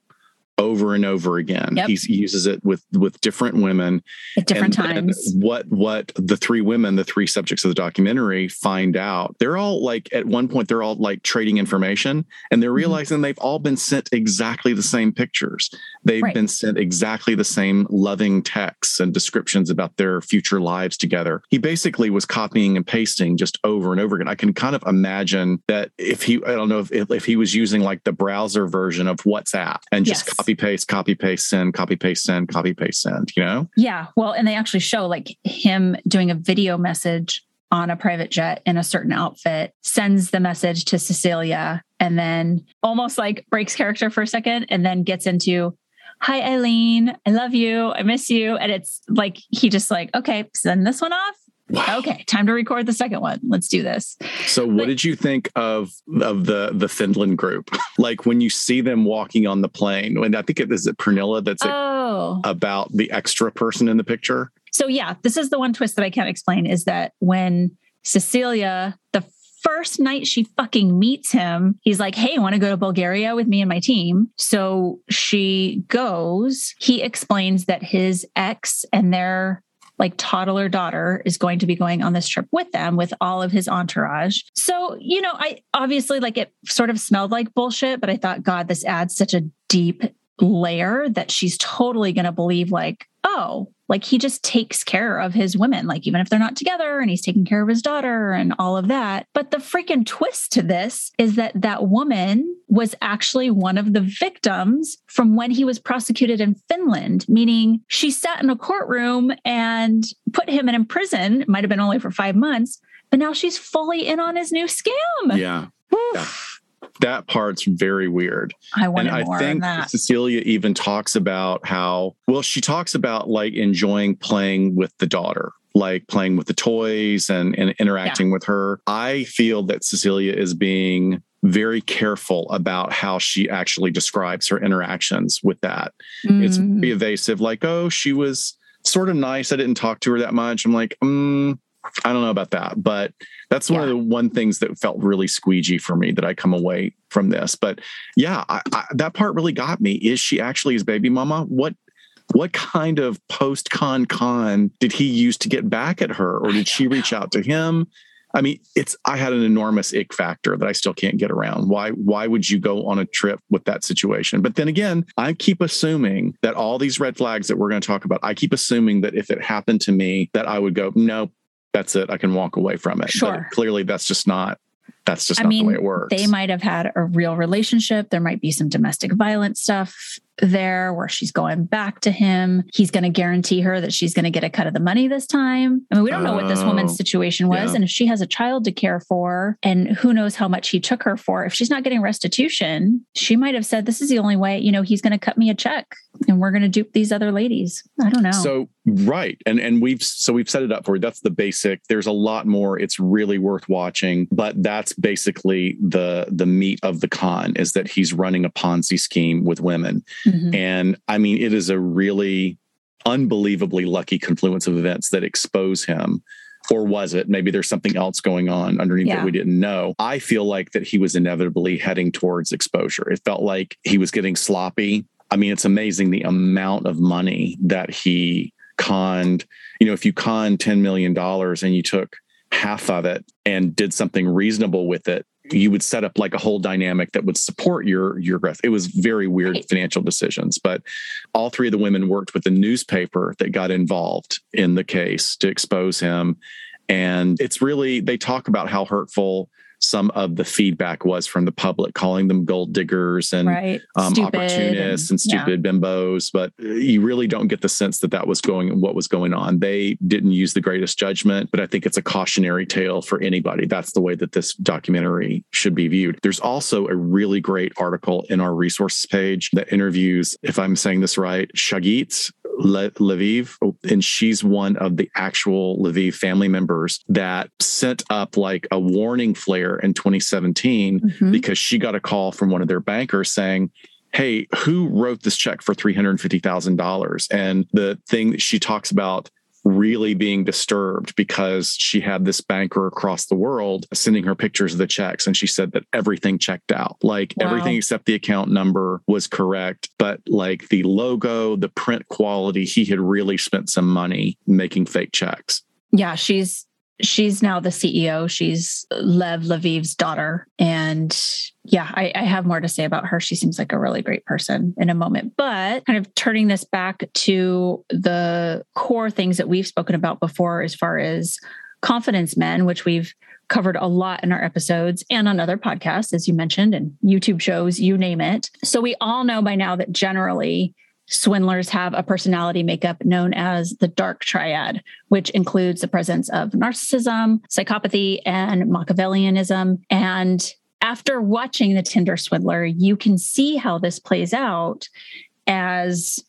over and over again. Yep. He uses it with with different women At different And times. What what the three women, the three subjects of the documentary, find out? They're all like at one point they're all like trading information, and they're Mhm. realizing they've all been sent exactly the same pictures. They've Right. been sent exactly the same loving texts and descriptions about their future lives together. He basically was copying and pasting just over and over again. I can kind of imagine that if he, I don't know if if, if he was using like the browser version of WhatsApp and just Yes. Copy paste, copy paste, send, copy paste, send, copy paste, send. You know. Yeah. Well, and they actually show like him doing a video message on a private jet in a certain outfit, sends the message to Cecilia, and then almost like breaks character for a second and then gets into, Hi, Ayleen. I love you. I miss you. And it's like, he just like, okay, send this one off. Wow. Okay, time to record the second one. Let's do this. So what But- did you think of of the the Finland group? *laughs* like when you see them walking on the plane, and I think it is it Pernilla that's Oh. about the extra person in the picture. So yeah, this is the one twist that I can't explain is that when Cecilia, the first night she fucking meets him, he's like, Hey, want to go to Bulgaria with me and my team? So she goes. He explains that his ex and their like toddler daughter is going to be going on this trip with them with all of his entourage. So, you know, I obviously like it sort of smelled like bullshit, but I thought, God, this adds such a deep layer that she's totally going to believe, like, oh, like he just takes care of his women, like even if they're not together and he's taking care of his daughter and all of that. But the freaking twist to this is that that woman was actually one of the victims from when he was prosecuted in Finland, meaning she sat in a courtroom and put him in prison. It might have been only for five months, but now she's fully in on his new scam. Yeah, yeah. That part's very weird. I wanted and I more think on that. Cecilia even talks about how well she talks about like enjoying playing with the daughter like playing with the toys and, and interacting with her. I feel that Cecilia is being very careful about how she actually describes her interactions with that. It's Mm. very evasive, like, oh, she was sort of nice. I didn't talk to her that much. I'm like, mm, I don't know about that. But that's one of the one things that felt really squeegee for me that I come away from this. But yeah, I, I, that part really got me. Is she actually his baby mama? What what kind of post con con did he use to get back at her, or did she reach out to him? I mean, it's I had an enormous ick factor that I still can't get around. Why why would you go on a trip with that situation? But then again, I keep assuming that all these red flags that we're going to talk about, I keep assuming that if it happened to me, that I would go, no, that's it. I can walk away from it. But Sure. clearly, that's just not that's just I not mean, the way it works. They might have had a real relationship. There might be some domestic violence stuff there where she's going back to him. He's going to guarantee her that she's going to get a cut of the money this time. I mean, we don't know what this Oh, woman's situation was. yeah. And if she has a child to care for, and who knows how much he took her for, if she's not getting restitution, she might have said, This is the only way, you know, he's going to cut me a check and we're going to dupe these other ladies. I don't know. So right, and and we've so we've set it up for you. That's the basic. There's a lot more. It's really worth watching, but that's basically the the meat of the con is that he's running a Ponzi scheme with women, Mhm. and I mean it is a really unbelievably lucky confluence of events that expose him or was it? Maybe there's something else going on underneath yeah. that we didn't know. I feel like that he was inevitably heading towards exposure. It felt like he was getting sloppy. I mean, it's amazing the amount of money that he conned. You know, if you conned $10 million and you took half of it and did something reasonable with it, you would set up like a whole dynamic that would support your your growth. It was very weird right. financial decisions, but all three of the women worked with the newspaper that got involved in the case to expose him. And it's really they talk about how hurtful some of the feedback was from the public, calling them gold diggers and right. um, opportunists and, and stupid yeah. bimbos. But you really don't get the sense that that was going, what was going on. They didn't use the greatest judgment, but I think it's a cautionary tale for anybody. That's the way that this documentary should be viewed. There's also a really great article in our resources page that interviews, if I'm saying this right, Chagit Le- Leviev, and she's one of the actual Leviev family members that sent up like a warning flare in 2017 mm-hmm. because she got a call from one of their bankers saying, Hey, who wrote this check for $350,000? And the thing that she talks about really being disturbed because she had this banker across the world sending her pictures of the checks and she said that everything checked out like wow. everything except the account number was correct but like the logo the print quality he had really spent some money making fake checks yeah she's she's now the CEO. She's Lev Leviev's daughter. And yeah, I, I, have more to say about her. She seems like a really great person in a moment. But kind of turning this back to the core things that we've spoken about before, as far as confidence men, which we've covered a lot in our episodes and on other podcasts, as you mentioned, and YouTube shows, you name it. So we all know by now that generally swindlers have a personality makeup known as the dark triad, which includes the presence of narcissism, psychopathy, and Machiavellianism. And after watching the Tinder swindler, you can see how this plays out as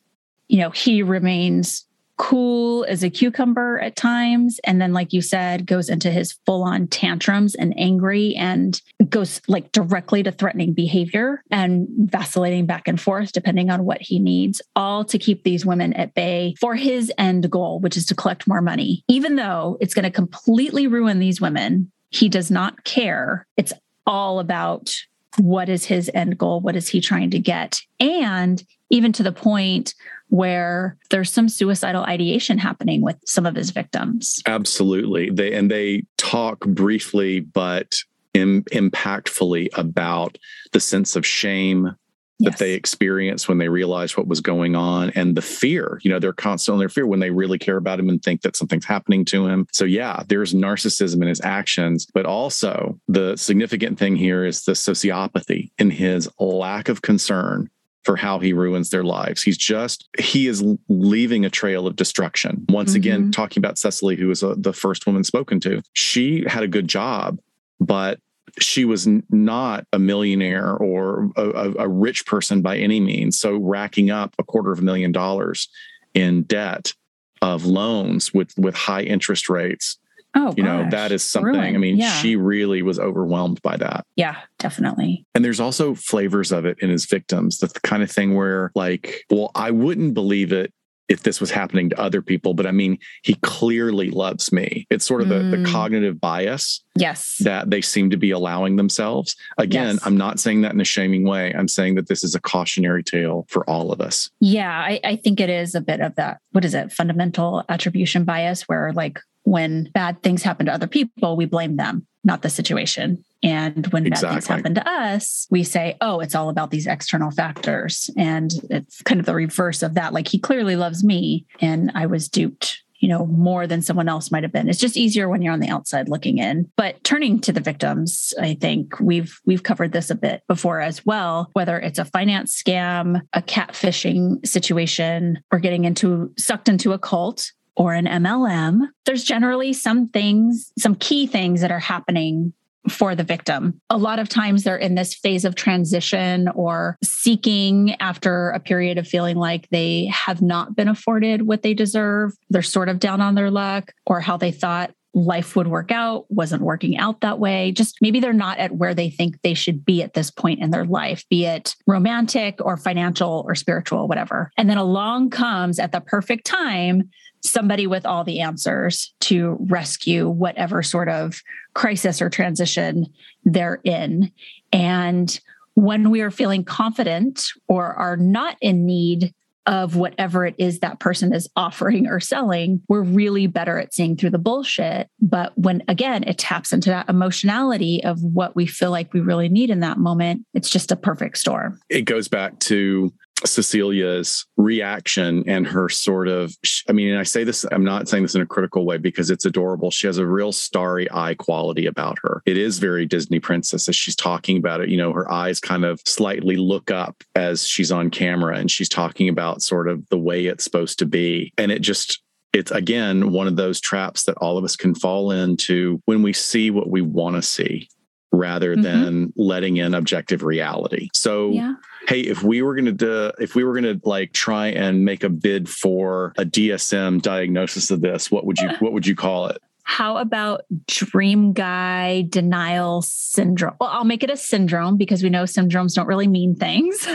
you know he remains cool as a cucumber at times and then like you said goes into his full on tantrums and angry and goes like directly to threatening behavior and vacillating back and forth depending on what he needs all to keep these women at bay for his end goal which is to collect more money. Even though it's going to completely ruin these women he does not care. It's all about what is his end goal what is he trying to get? And even to the point where there's some suicidal ideation happening with some of his victims. Absolutely. They and they talk briefly but Im- impactfully about the sense of shame that yes. they experience when they realize what was going on and the fear. You know, they're constantly in fear when they really care about him and think that something's happening to him. So, yeah, there's narcissism in his actions, but also the significant thing here is the sociopathy in his lack of concern for how he ruins their lives. He's just, he is leaving a trail of destruction. Once mm-hmm. again, talking about Cecily, who was a, the first woman spoken to, she had a good job, but she was not a millionaire or a, a, rich person by any means. So racking up a quarter of a million dollars in debt of loans with with high interest rates Oh, you know, that is something. Ruined. I mean, yeah. she really was overwhelmed by that. Yeah, definitely. And there's also flavors of it in his victims. That's the kind of thing where, like, well, I wouldn't believe it if this was happening to other people, but I mean, he clearly loves me. It's sort of mm. the, the, cognitive bias. Yes. That they seem to be allowing themselves. Again, yes. I'm not saying that in a shaming way. I'm saying that this is a cautionary tale for all of us. Yeah, I, I think it is a bit of that. What is it? Fundamental attribution bias, where like when bad things happen to other people, we blame them, not the situation. And when exactly. bad things happen to us, we say, oh, it's all about these external factors. And it's kind of the reverse of that. Like he clearly loves me and I was duped you know more than someone else might have been it's just easier when you're on the outside looking in but turning to the victims i think we've we've covered this a bit before as well whether it's a finance scam a catfishing situation or getting into sucked into a cult or an MLM, there's generally some things, some key things that are happening for the victim. A lot of times they're in this phase of transition or seeking after a period of feeling like they have not been afforded what they deserve. They're sort of down on their luck or how they thought life would work out wasn't working out that way. Just maybe they're not at where they think they should be at this point in their life, be it romantic or financial or spiritual, whatever. And then along comes at the perfect time somebody with all the answers to rescue whatever sort of crisis or transition they're in. And when we are feeling confident or are not in need of whatever it is that person is offering or selling, we're really better at seeing through the bullshit. But when again, it taps into that emotionality of what we feel like we really need in that moment, it's just a perfect storm. It goes back to Cecilia's reaction and her sort of, I mean, I say this, I'm not saying this in a critical way because it's adorable. She has a real starry eye quality about her. It is very Disney princess as she's talking about it. You know, her eyes kind of slightly look up as she's on camera and she's talking about sort of the way it's supposed to be. And it just, it's again one of those traps that all of us can fall into when we see what we want to see rather mm-hmm. than letting in objective reality. So, yeah. Hey, if we were going to do, if we were going to like try and make a bid for a DSM diagnosis of this, what would you what would you call it? How about dream guy denial syndrome? Well, I'll make it a syndrome because we know syndromes don't really mean things.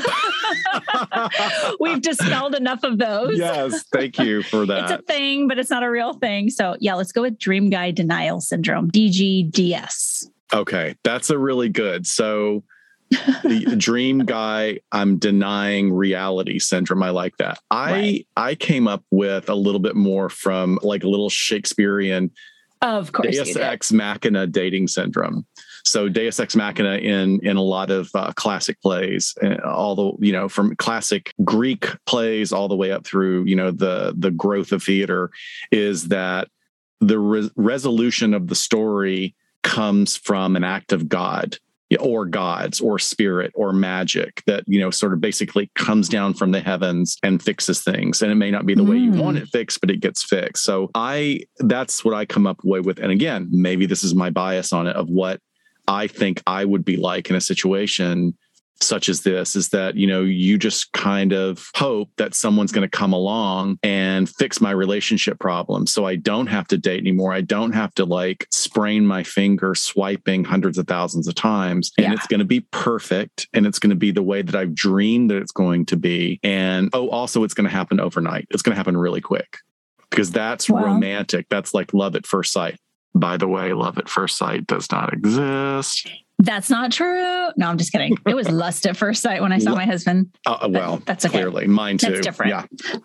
*laughs* We've dispelled enough of those. Yes, thank you for that. *laughs* it's a thing, but it's not a real thing. So, yeah, let's go with dream guy denial syndrome, DGDS. Okay, that's a really good. So *laughs* the dream guy, I'm denying reality syndrome. I like that. I right. I came up with a little bit more from like a little Shakespearean of course Deus ex machina dating syndrome. So Deus ex machina in in a lot of uh, classic plays, uh, all the you know from classic Greek plays all the way up through you know the the growth of theater, is that the re- resolution of the story comes from an act of God or gods or spirit or magic that you know sort of basically comes down from the heavens and fixes things and it may not be the mm. way you want it hmm. fixed but it gets fixed so i that's what i come up with and again maybe this is my bias on it of what i think i would be like in a situation such as this is that you know you just kind of hope that someone's going to come along and fix my relationship problem. So i don't have to date anymore. I don't have to like sprain my finger swiping hundreds of thousands of times. And yeah. it's going to be perfect. And it's going to be the way that i've dreamed that it's going to be. And oh also it's going to happen overnight. It's going to happen really quick. Because that's wow. romantic. That's like love at first sight. By the way, love at first sight does not exist. That's not true. No, I'm just kidding. It was *laughs* lust at first sight when I saw my husband. Uh, well, that, that's okay. clearly mine too. That's different. Yeah.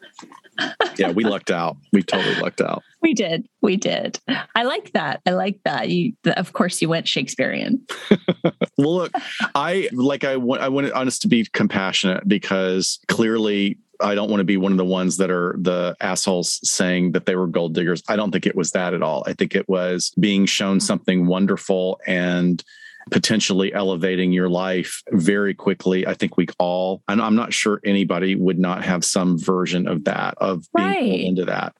yeah, we lucked out. We totally lucked out. *laughs* We did. We did. I like that. I like that. You, of course, you went Shakespearean. *laughs* well, look, I like. I want. I wanted us to be compassionate because clearly I don't want to be one of the ones that are the assholes saying that they were gold diggers. I don't think it was that at all. I think it was being shown something wonderful and potentially elevating your life very quickly. I think we all, and I'm not sure anybody would not have some version of that, of being right. into that.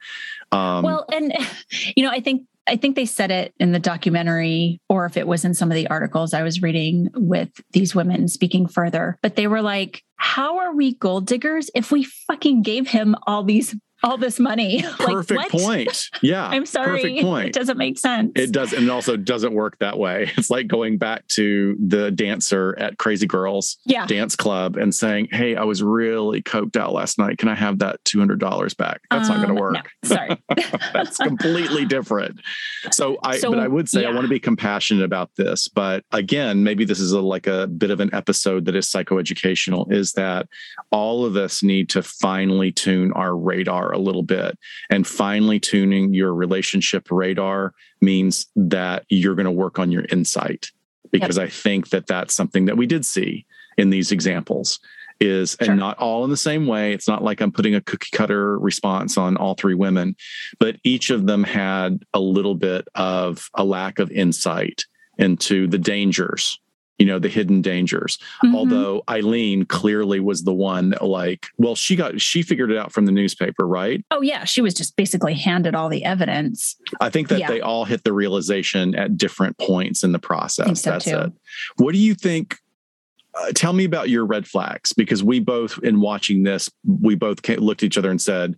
Um, well, and, *laughs* you know, I think I think they said it in the documentary, or if it was in some of the articles I was reading with these women speaking further, but they were like, How are we gold diggers if we fucking gave him all these all this money. *laughs* Perfect like, point. Yeah. *laughs* I'm sorry. *laughs* Perfect point. It doesn't make sense. It does. And it also doesn't work that way. It's like going back to the dancer at Crazy Girls yeah. dance club and saying, Hey, I was really coked out last night. Can I have that $200 back? That's um, not going to work. No, sorry. That's completely different. So I, so, but I would say yeah. I want to be compassionate about this. But again, maybe this is a, like a bit of an episode that is psychoeducational is that all of us need to finely tune our radar a little bit. And finely tuning your relationship radar means that you're going to work on your insight because yep. I think that that's something that we did see in these examples is sure. and not all in the same way it's not like i'm putting a cookie cutter response on all three women but each of them had a little bit of a lack of insight into the dangers you know the hidden dangers. Mm-hmm. although Ayleen clearly was the one that like well she got she figured it out from the newspaper right? Oh yeah. She was just basically handed all the evidence. I think that yeah. they all hit the realization at different points in the process. So that's too. it. What do you think uh, tell me about your red flags because we both in watching this we both came, looked at each other and said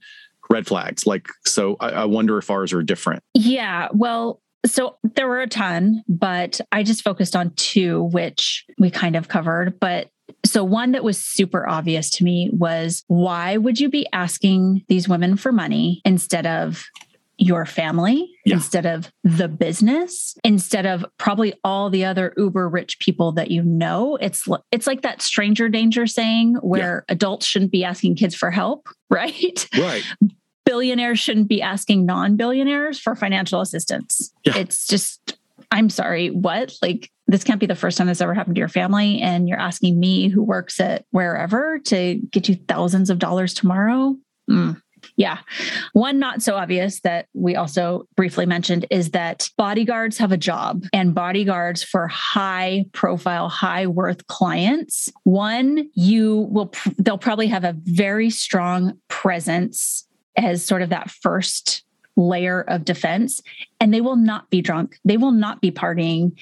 red flags. Like so I, I wonder if ours are different. Yeah. Well so there were a ton, but I just focused on two, which we kind of covered. But So, one that was super obvious to me was why would you be asking these women for money instead of your family Yeah. instead of the business instead of probably all the other uber rich people that you know it's it's like that stranger danger saying where adults shouldn't be asking kids for help *laughs* right Right. Billionaires shouldn't be asking non-billionaires for financial assistance Yeah. it's just i'm sorry what like this can't be the first time this ever happened to your family and you're asking me who works at wherever to get you thousands of dollars tomorrow Mm. Yeah. One not so obvious that we also briefly mentioned is that bodyguards have a job and bodyguards for high profile, high worth clients. One, you will, they'll probably have a very strong presence as sort of that first layer of defense, and they will not be drunk. They will not be partying.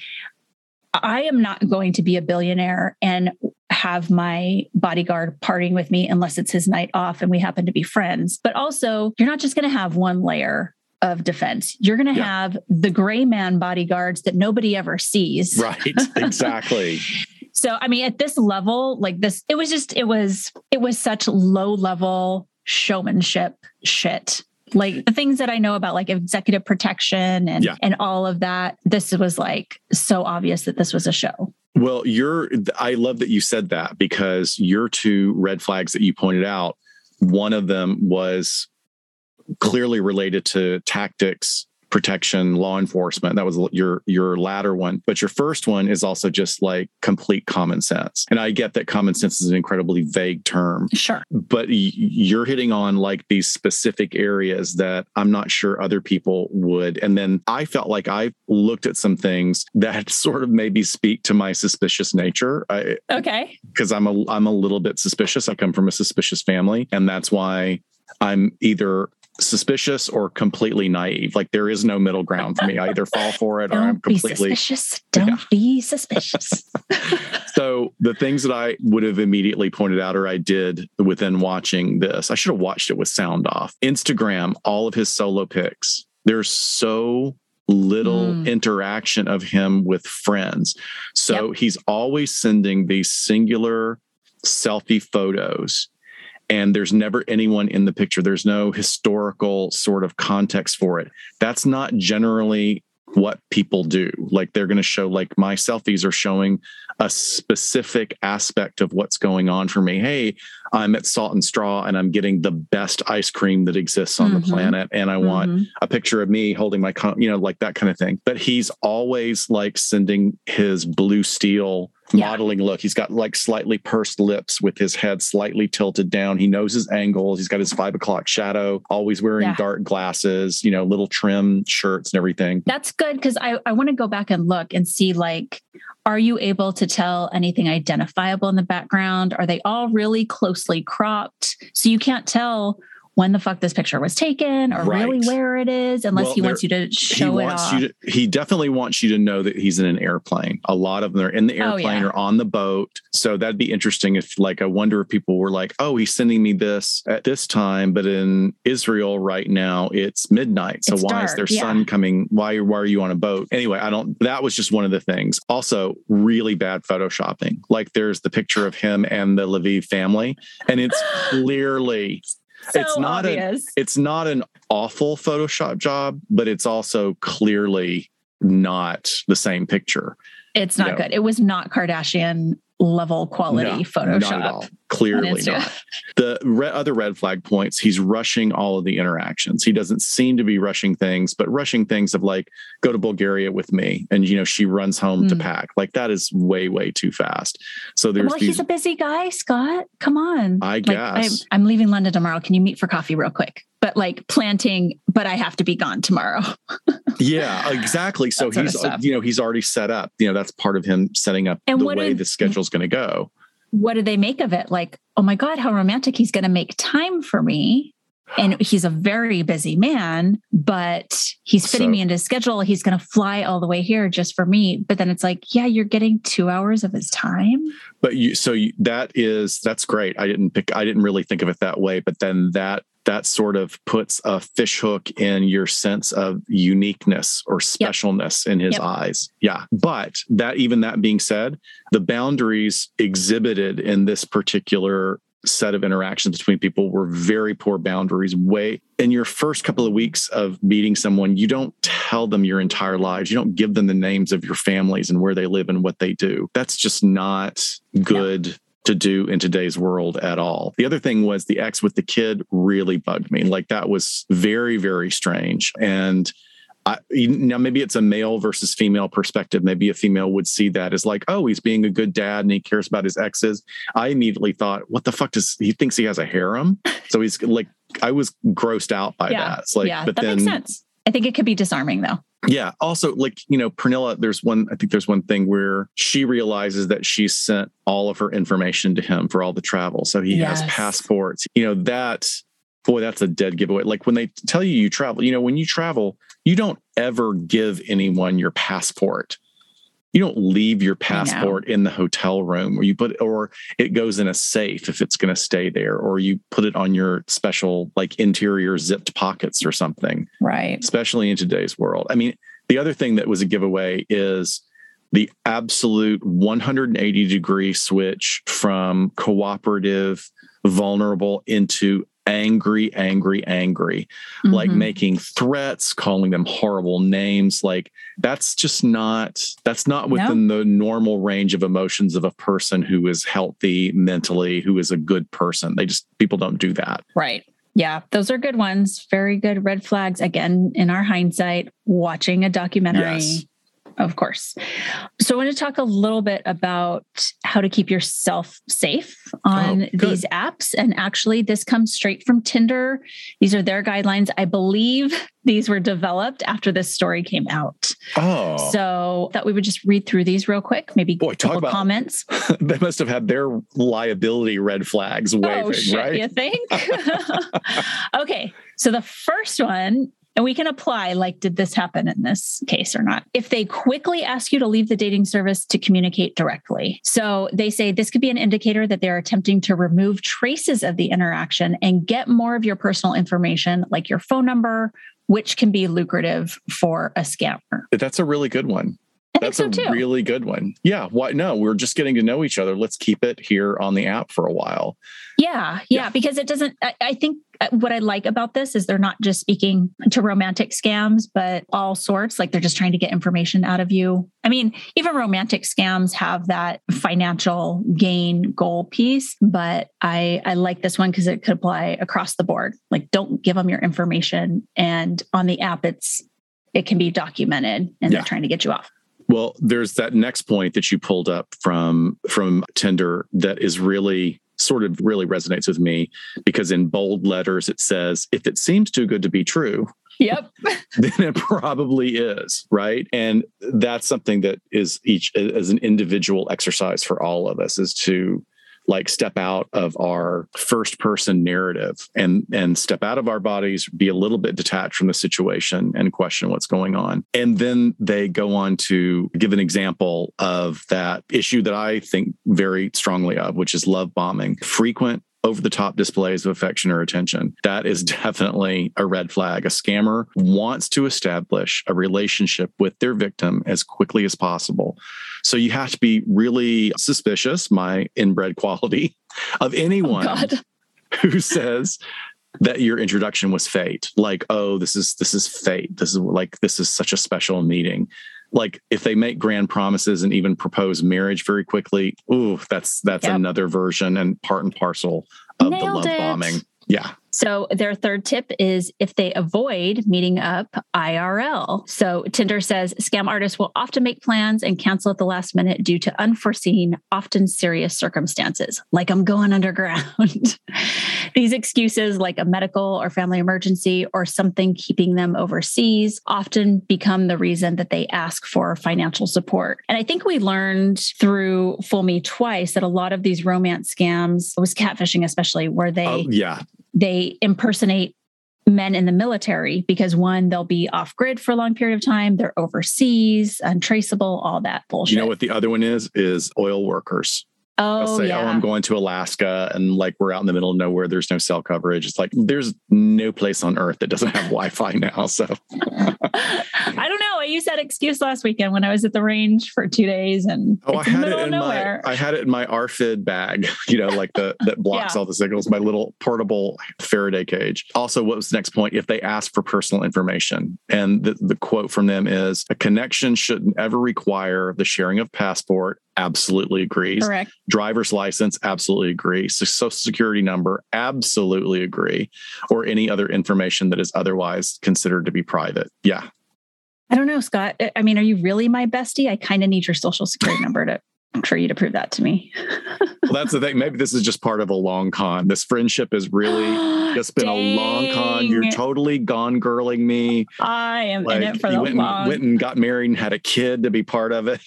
I am not going to be a billionaire and have my bodyguard partying with me unless it's his night off and we happen to be friends. But also, you're not just going to have one layer of defense. You're going to Yeah. have the gray man bodyguards that nobody ever sees. Right. *laughs* Exactly. So, I mean, at this level, like this, it was just, it was, it was such low level showmanship shit. Like the things that I know about like executive protection and, Yeah. and all of that, this was like so obvious that this was a show. Well, you're, I love that you said that because your two red flags that you pointed out, one of them was clearly related to tactics, protection, law enforcement. That was your your latter one. But your first one is also just like complete common sense. And I get that common sense is an incredibly vague term, Sure. but you're hitting on like these specific areas that I'm not sure other people would. And then I felt like I looked at some things that *laughs* sort of maybe speak to my suspicious nature. I, Okay. because I'm a I'm a little bit suspicious. I come from a suspicious family, and that's why I'm either suspicious or completely naive. Like there is no middle ground for me. I either fall for it or I'm Don't be completely. suspicious. Don't be suspicious. *laughs* *laughs* So the things that I would have immediately pointed out or I did within watching this, I should have watched it with sound off. Instagram, all of his solo pics. There's so little Mm. interaction of him with friends. So he's always sending these singular selfie photos and there's never anyone in the picture. There's no historical sort of context for it. That's not generally what people do. Like they're going to show, like my selfies are showing a specific aspect of what's going on for me. Hey, I'm at Salt and Straw and I'm getting the best ice cream that exists on Mhm. the planet. And I want Mhm. a picture of me holding my, con- you know, like that kind of thing. But he's always like sending his blue steel Yeah. modeling look. He's got like slightly pursed lips with his head slightly tilted down. He knows his angles. He's got his five o'clock shadow, always wearing Yeah. dark glasses, you know, little trim shirts and everything. That's good because I, I want to go back and look and see like, are you able to tell anything identifiable in the background? Are they all really closely cropped? So you can't tell when the fuck this picture was taken or really where it is unless Well, he wants you to he show it wants off. you to he definitely wants you to know that he's in an airplane. A lot of them are in the Oh, airplane yeah. or on the boat. So that'd be interesting if like i wonder if people were like oh he's sending me this at this time but in israel right now it's midnight. So It's why is there yeah. sun coming? Why why are you on a boat? Anyway i don't that was just one of the things. Also really bad photoshopping. Like there's the picture of him and the Leviev family and it's *gasps* clearly so it's not A, it's not an awful Photoshop job, but it's also clearly not the same picture. it's not no. good. It was not Kardashian level quality No, Photoshop. Not at all. Clearly not. The re- other red flag points, he's rushing all of the interactions. He doesn't seem to be rushing things, but rushing things of like, go to Bulgaria with me. And, you know, she runs home to Hmm. pack. Like that is way, way too fast. So there's well, these. he's a busy guy, Scott. Come on. I Like, guess. I'm, I'm leaving London tomorrow. Can you meet for coffee real quick? But like planting, but I have to be gone tomorrow. *laughs* Yeah, exactly. So That sort of he's, uh, you know, he's already set up. You know, that's part of him setting up And the way did- the schedule's going to go. What do they make of it? Like, oh my God, how romantic. He's going to make time for me. And *sighs* he's a very busy man, but he's fitting So- me into his schedule. He's going to fly all the way here just for me. But then it's like, yeah, you're getting two hours of his time. But you, so you, that is that's great. I didn't pick. I didn't really think of it that way. But then that that sort of puts a fishhook in your sense of uniqueness or specialness yep. in his yep. eyes. Yeah. But that, even that being said, the boundaries exhibited in this particular set of interactions between people were very poor boundaries way in your first couple of weeks of meeting someone you don't tell them your entire lives you don't give them the names of your families and where they live and what they do that's just not good to do in today's world at all. The other thing was the ex with the kid really bugged me. Like that was very, very strange. And I, now maybe it's a male versus female perspective. Maybe a female would see that as like, oh, he's being a good dad and he cares about his exes. I immediately thought, what the fuck does he thinks he has a harem? *laughs* So he's like, I was grossed out by yeah. that. It's like, yeah, but that then, makes sense. I think it could be disarming though. Yeah. Also, like, you know, Pernilla, there's one, I think there's one thing where she realizes that she sent all of her information to him for all the travel. So he yes. has passports. You know, that, boy, that's a dead giveaway. Like when they tell you you travel, you know, when you travel, you don't ever give anyone your passport you don't leave your passport in the hotel room or you put or it goes in a safe if it's going to stay there or you put it on your special like interior zipped pockets or something right. especially in today's world. I mean the other thing that was a giveaway is the absolute 180 degree switch from cooperative vulnerable into angry, angry, angry, mm-hmm. like making threats, calling them horrible names. Like that's just not that's not within no. the normal range of emotions of a person who is healthy mentally, who is a good person. They just people don't do that. Right. Yeah, those are good ones. Very good red flags. Again, in our hindsight, watching a documentary yes of course. So, I want to talk a little bit about how to keep yourself safe on oh, these apps. And actually, this comes straight from Tinder. These are their guidelines. I believe these were developed after this story came out. Oh. So, that we would just read through these real quick, maybe Boy, talk about, comments. *laughs* they must have had their liability red flags oh, waving, oh, shit, right? You think? *laughs* *laughs* okay. So, the first one and we can apply like, did this happen in this case or not? If they quickly ask you to leave the dating service to communicate directly. So they say this could be an indicator that they're attempting to remove traces of the interaction and get more of your personal information, like your phone number, which can be lucrative for a scammer. That's a really good one. I That's so a really good one. Yeah. Why? No, we're just getting to know each other. Let's keep it here on the app for a while. Yeah. Yeah. yeah. Because it doesn't, I, I, think uh, what I like about this is they're not just speaking to romantic scams, but all sorts. Like they're just trying to get information out of you. I mean, even romantic scams have that financial gain goal piece, but I, I like this one because it could apply across the board. Like don't give them your information. And on the app, it's, it can be documented and yeah. they're trying to get you off. Well, there's that next point that you pulled up from from Tinder that is really sort of really resonates with me because in bold letters it says if it seems too good to be true yep. *laughs* then it probably is right? And that's something that is each as an individual exercise for all of us is to like step out of our first person narrative and and step out of our bodies be a little bit detached from the situation and question what's going on and then they go on to give an example of that issue that i think very strongly of which is love bombing frequent over the top displays of affection or attention. That is *laughs* definitely a red flag. A scammer wants to establish a relationship with their victim as quickly as possible. So you have to be really suspicious, my inbred quality, *laughs* of anyone oh *laughs* who says that your introduction was fate. Like, oh, this is this is fate. This is like this is such a special meeting like if they make grand promises and even propose marriage very quickly, ooh, that's that's yep. another version and part and parcel of Nailed the love it. bombing. Yeah. So their third tip is if they avoid meeting up IRL. So Tinder says scam artists will often make plans and cancel at the last minute due to unforeseen, often serious circumstances, like I'm going underground. *laughs* These excuses, like a medical or family emergency or something keeping them overseas, often become the reason that they ask for financial support. And I think we learned through Fool Me Twice that a lot of these romance scams was catfishing, especially where they oh, yeah they impersonate men in the military because one, they'll be off grid for a long period of time, they're overseas, untraceable, all that bullshit. You know what the other one is? Is oil workers. Oh, say, yeah. oh, I'm going to Alaska and like we're out in the middle of nowhere. There's no cell coverage. It's like there's no place on earth that doesn't have *laughs* Wi Fi now. So *laughs* I don't know. I used that excuse last weekend when I was at the range for two days and Oh, I had it in my I had it in my RFID bag, *laughs* you know, like the that *laughs* blocks Yeah. all the signals, my little portable Faraday cage. Also, what was the next point? If they ask for personal information, and the, the quote from them is a connection shouldn't ever require the sharing of passport. Absolutely agrees. Correct. Driver's license, absolutely agree. Social security number, absolutely agree. Or any other information that is otherwise considered to be private. Yeah. I don't know, Scott. I- mean, are you really my bestie? I kind of need your social security number to for you to prove that to me. Well, that's the thing. Maybe this is just part of a long con. This friendship is really *gasps* It's been a long con. You're totally gone girling me. I am Like in it for the went and, long. went and got married and had a kid to be part of it.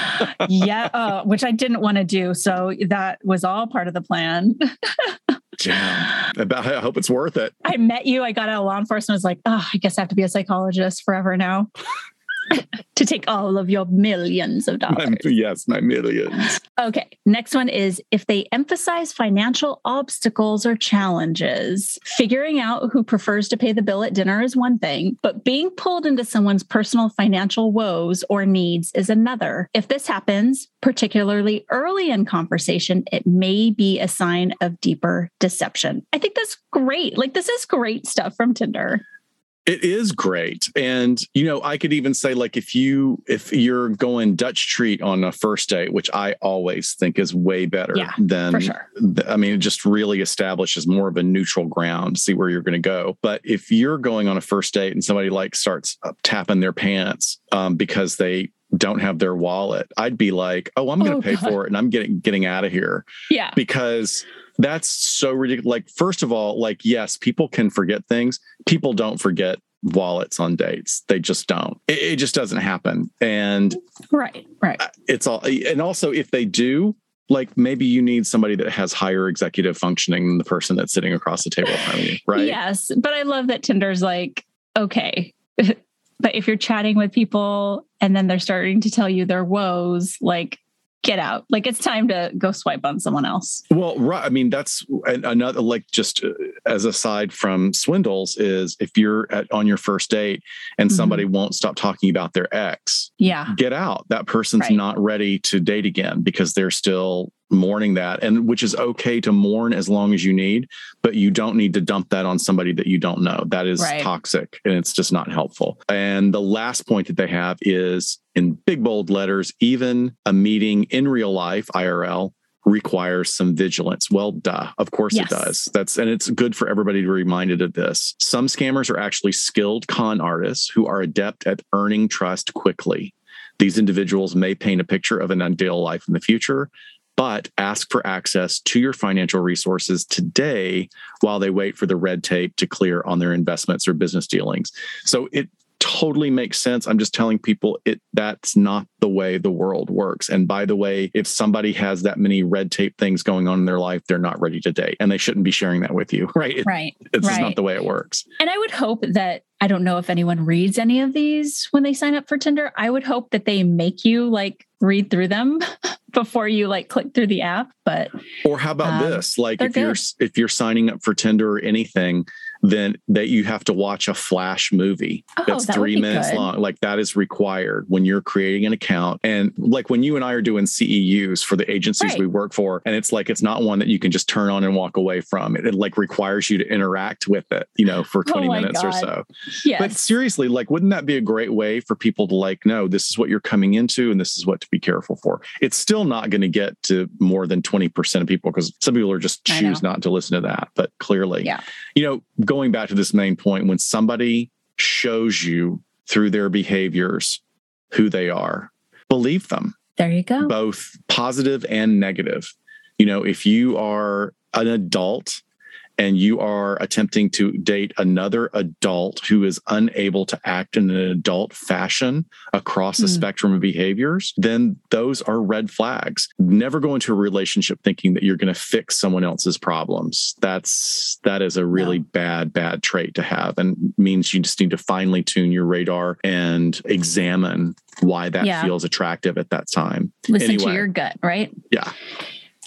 *laughs* yeah, uh, which I didn't want to do. So that was all part of the plan. *laughs* Damn. About- I hope it's worth it. I met you. I got out of law enforcement. I was like, oh, I guess I have to be a psychologist forever now *laughs* *laughs* to take all of your millions of dollars. My- *laughs* yes, my millions. Okay. Next one is if they emphasize financial obstacles or challenges, figuring out who prefers to pay the bill at dinner is one thing, but being pulled into someone's personal financial woes or needs is another. If this happens, particularly early in conversation, it may be a sign of deeper deception. I think that's great. Like, this is great stuff from Tinder. It is great. And you know, I could even say like if you if you're going Dutch treat on a first date, which I always think is way better Yeah, than sure. I mean, it just really establishes more of a neutral ground to see where you're going to go. But if you're going on a first date and somebody like starts uh, tapping their pants um, because they don't have their wallet, I'd be like, "Oh, I'm going to Oh, pay God. for it, and I'm getting getting out of here." Yeah. because that's so ridiculous. Like, first of all, like, yes, people can forget things. People don't forget wallets on dates. They just don't. It, it just doesn't happen. And Right. Right. it's all, and also if they do, like maybe you need somebody that has higher executive functioning than the person that's sitting across the table from you, *laughs* right? Yes, but I love that Tinder's like, okay. *laughs* but if you're chatting with people and then they're starting to tell you their woes, like get out. Like it's time to go swipe on someone else. Well, right. I mean, that's another like just uh, as aside from swindles is if you're at on your first date and Mhm. somebody won't stop talking about their ex, Yeah. get out. That person's Right. not ready to date again because they're still mourning that and which is okay to mourn as long as you need, but you don't need to dump that on somebody that you don't know. That is Right. toxic and it's just not helpful. And the last point that they have is in big bold letters, even a meeting in real life, IRL, requires some vigilance. Well, duh. Of course Yes. it does. That's and it's good for everybody to be reminded of this. Some scammers are actually skilled con artists who are adept at earning trust quickly. These individuals may paint a picture of an ideal life in the future, but ask for access to your financial resources today while they wait for the red tape to clear on their investments or business dealings. So it totally makes sense. I'm just telling people it that's not the way the world works. And by the way, if somebody has that many red tape things going on in their life, they're not ready to date and they shouldn't be sharing that with you, *laughs* right? It- Right. it's just not the way it works. And I would hope that I don't know if anyone reads any of these when they sign up for Tinder. I would hope that they make you like read through them *laughs* before you like click through the app. But Or how about Um, this? Like if you're if you're signing up for Tinder or anything, then that you have to watch a flash movie Oh, that's that three minutes good. long. Like that is required when you're creating an account. And like when you and I are doing CEUs for the agencies Right. we work for, and it's like it's not one that you can just turn on and walk away from. It, it like requires you to interact with it, you know, for 20 Oh minutes or so. yes. But seriously, like, wouldn't that be a great way for people to like, know this is what you're coming into and this is what to be careful for? It's still not going to get to more than 20% of people because some people are just choose not to listen to that. But clearly, Yeah. you know, going back to this main point, when somebody shows you through their behaviors who they are, believe them there you go. both positive and negative. You know, if you are an adult and you are attempting to date another adult who is unable to act in an adult fashion across the Hmm. spectrum of behaviors, then those are red flags. Never go into a relationship thinking that you're going to fix someone else's problems. That's that is a really No. bad bad trait to have and means you just need to finely tune your radar and examine why that Yeah. feels attractive at that time. Listen to your gut, right? Yeah.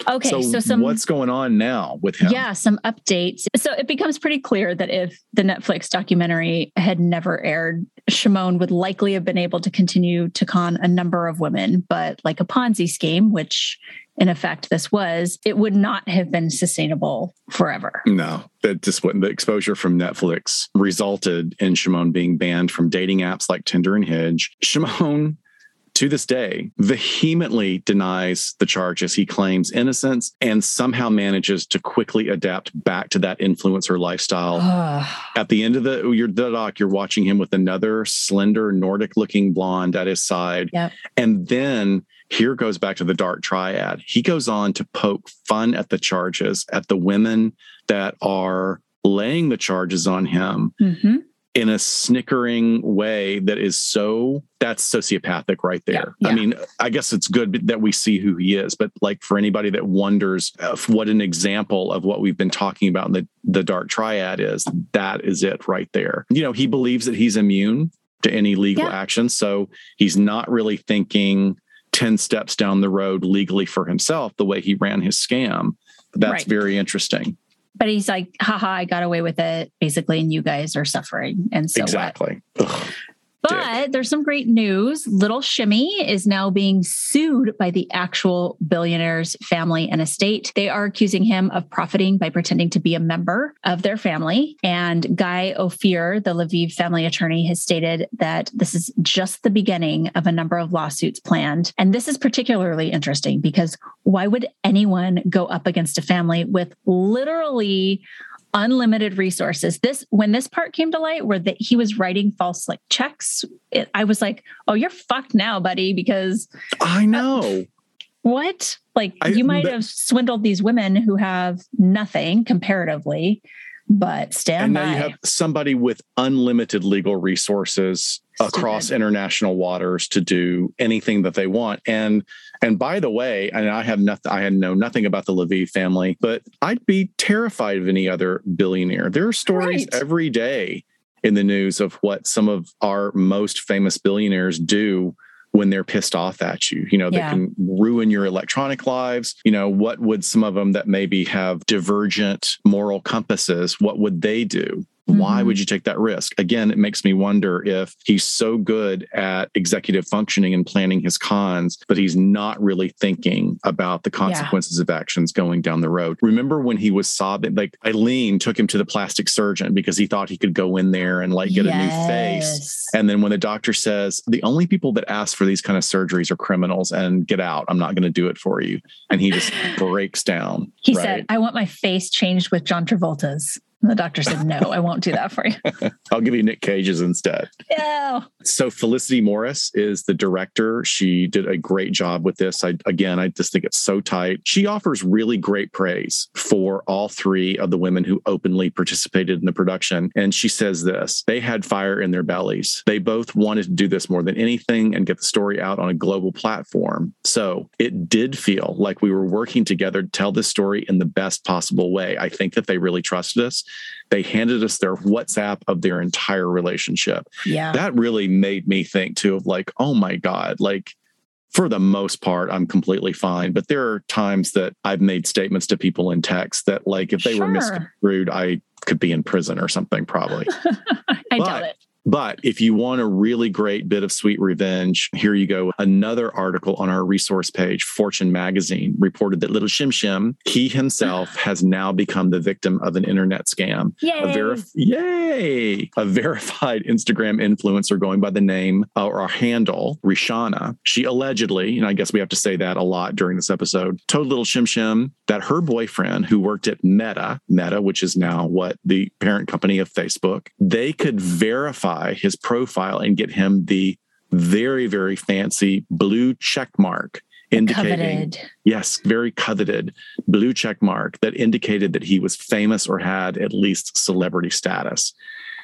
Okay, so, so, some what's going on now with him? Yeah, some updates. So it becomes pretty clear that if the Netflix documentary had never aired, Shimon would likely have been able to continue to con a number of women, but like a Ponzi scheme, which in effect this was, it would not have been sustainable forever. No, that just what the exposure from Netflix resulted in Shimon being banned from dating apps like Tinder and Hinge. Shimon to this day, vehemently denies the charges. He claims innocence and somehow manages to quickly adapt back to that influencer lifestyle. *sighs* At the end of the, your, the doc, you're watching him with another slender Nordic looking blonde at his side. Yep. And then here goes back to the dark triad. He goes on to poke fun at the charges, at the women that are laying the charges on him. Mm-hmm in a snickering way that is so that's sociopathic right there. Yeah, yeah. I mean, I guess it's good that we see who he is, but like for anybody that wonders what an example of what we've been talking about in the, the dark triad is, that is it right there. You know, he believes that he's immune to any legal yeah. action. So he's not really thinking 10 steps down the road legally for himself the way he ran his scam. That's right. very interesting but he's like, haha, I got away with it, basically, and you guys are suffering. And so exactly. But Dick. there's some great news. Little Shimmy is now being sued by the actual billionaire's family and estate. They are accusing him of profiting by pretending to be a member of their family. And Guy Ophir, the Leviev family attorney, has stated that this is just the beginning of a number of lawsuits planned. And this is particularly interesting because why would anyone go up against a family with literally unlimited resources. This when this part came to light where that he was writing false like checks, it, I was like, "Oh, you're fucked now, buddy," because I know. Uh, what? Like I, you might but, have swindled these women who have nothing comparatively, but stand and by. now you have somebody with unlimited legal resources Stupid. across international waters to do anything that they want. And and by the way, and I have nothing, I had know nothing about the Leviev family, but I'd be terrified of any other billionaire. There are stories right. every day in the news of what some of our most famous billionaires do when they're pissed off at you. You know, yeah. they can ruin your electronic lives. You know, what would some of them that maybe have divergent moral compasses, what would they do? Mm-hmm. Why would you take that risk? Again, it makes me wonder if he's so good at executive functioning and planning his cons, but he's not really thinking about the consequences yeah. of actions going down the road. Remember when he was sobbing, like Ayleen took him to the plastic surgeon because he thought he could go in there and like get yes. a new face. And then when the doctor says, the only people that ask for these kind of surgeries are criminals and get out, I'm not going to do it for you. And he just *sighs* breaks down. He right? said, I want my face changed with John Travolta's. The doctor said, No, I won't do that for you. *laughs* I'll give you Nick Cage's instead. Yeah. So Felicity Morris is the director. She did a great job with this. I again, I just think it's so tight. She offers really great praise for all three of the women who openly participated in the production. And she says this they had fire in their bellies. They both wanted to do this more than anything and get the story out on a global platform. So it did feel like we were working together to tell this story in the best possible way. I think that they really trusted us they handed us their WhatsApp of their entire relationship. Yeah. That really made me think too of like, oh my God, like for the most part, I'm completely fine. But there are times that I've made statements to people in text that, like, if they sure. were misconstrued, I could be in prison or something, probably. *laughs* I but, doubt it. But if you want a really great bit of sweet revenge, here you go. Another article on our resource page, Fortune magazine, reported that little Shim Shim, he himself *gasps* has now become the victim of an internet scam. Yay. A verif- yay! A verified Instagram influencer going by the name uh, or a handle, Rishana. She allegedly, and I guess we have to say that a lot during this episode, told little Shim Shim that her boyfriend, who worked at Meta, Meta, which is now what the parent company of Facebook, they could verify verify his profile and get him the very, very fancy blue check mark indicating coveted. yes very coveted blue check mark that indicated that he was famous or had at least celebrity status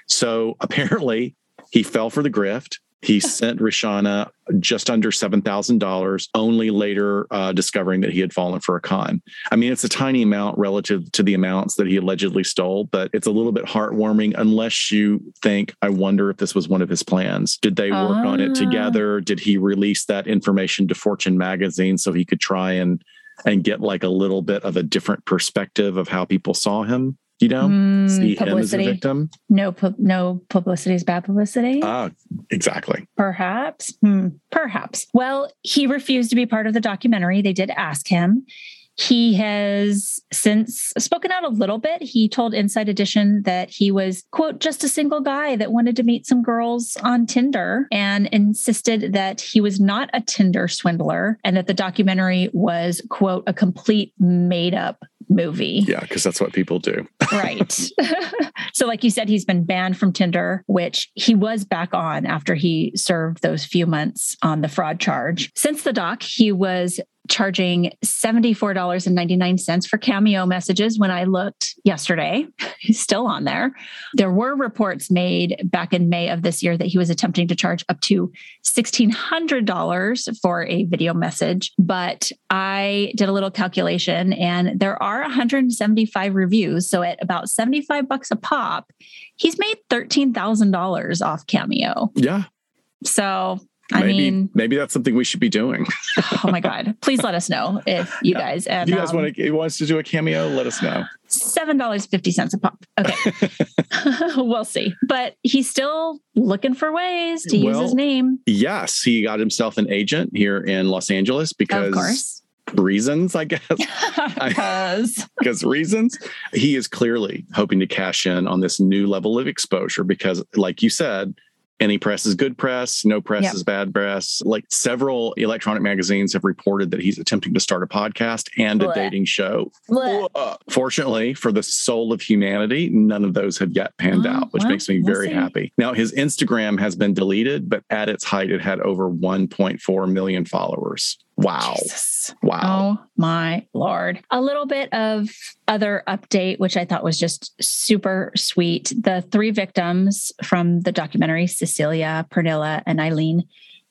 so *laughs* apparently he fell for the grift he sent Rishana just under $7,000, only later uh, discovering that he had fallen for a con. I mean, it's a tiny amount relative to the amounts that he allegedly stole, but it's a little bit heartwarming unless you think, I wonder if this was one of his plans. Did they work on it ah. together? Did he release that information to Fortune magazine so he could try and and get like a little bit of a different perspective of how people saw him. You know, Mm, see him as a publicity. victim. No, pu- no publicity is bad publicity. Ah, exactly. Perhaps. Hmm, perhaps. Well, he refused to be part of the documentary. They did ask him. He has since spoken out a little bit. He told Inside Edition that he was, quote, just a single guy that wanted to meet some girls on Tinder and insisted that he was not a Tinder swindler and that the documentary was, quote, a complete made up movie. Yeah, because that's what people do. Right. *laughs* *laughs* so, like you said, he's been banned from Tinder, which he was back on after he served those few months on the fraud charge. Since the doc, he was charging $74.99 for cameo messages when I looked yesterday. *laughs* He's still on there. There were reports made back in May of this year that he was attempting to charge up to $1,600 for a video message. But I did a little calculation and there are 175 reviews. So at about 75 bucks a pop, he's made $13,000 off Cameo. Yeah. So, I maybe mean, maybe that's something we should be doing. *laughs* oh my God, please let us know if you guys, and if you guys um, want to wants to do a cameo, let us know. $7.50 a pop. Okay. *laughs* *laughs* we'll see. But he's still looking for ways to use Well, his name. Yes, he got himself an agent here in Los Angeles because Of course. reasons, I guess. Because because reasons he is clearly hoping to cash in on this new level of exposure because like you said any press is good press no press Yep. is bad press like several electronic magazines have reported that he's attempting to start a podcast and a dating show Blech. Fortunately for the soul of humanity none of those have yet panned Well, out which makes me we'll very see. happy now his instagram has been deleted but at its height it had over 1.4 million followers wow Jesus. wow Oh my lord. A little bit of other update, which I thought was just super sweet. The three victims from the documentary, Cecilia, Pernilla, and Ayleen,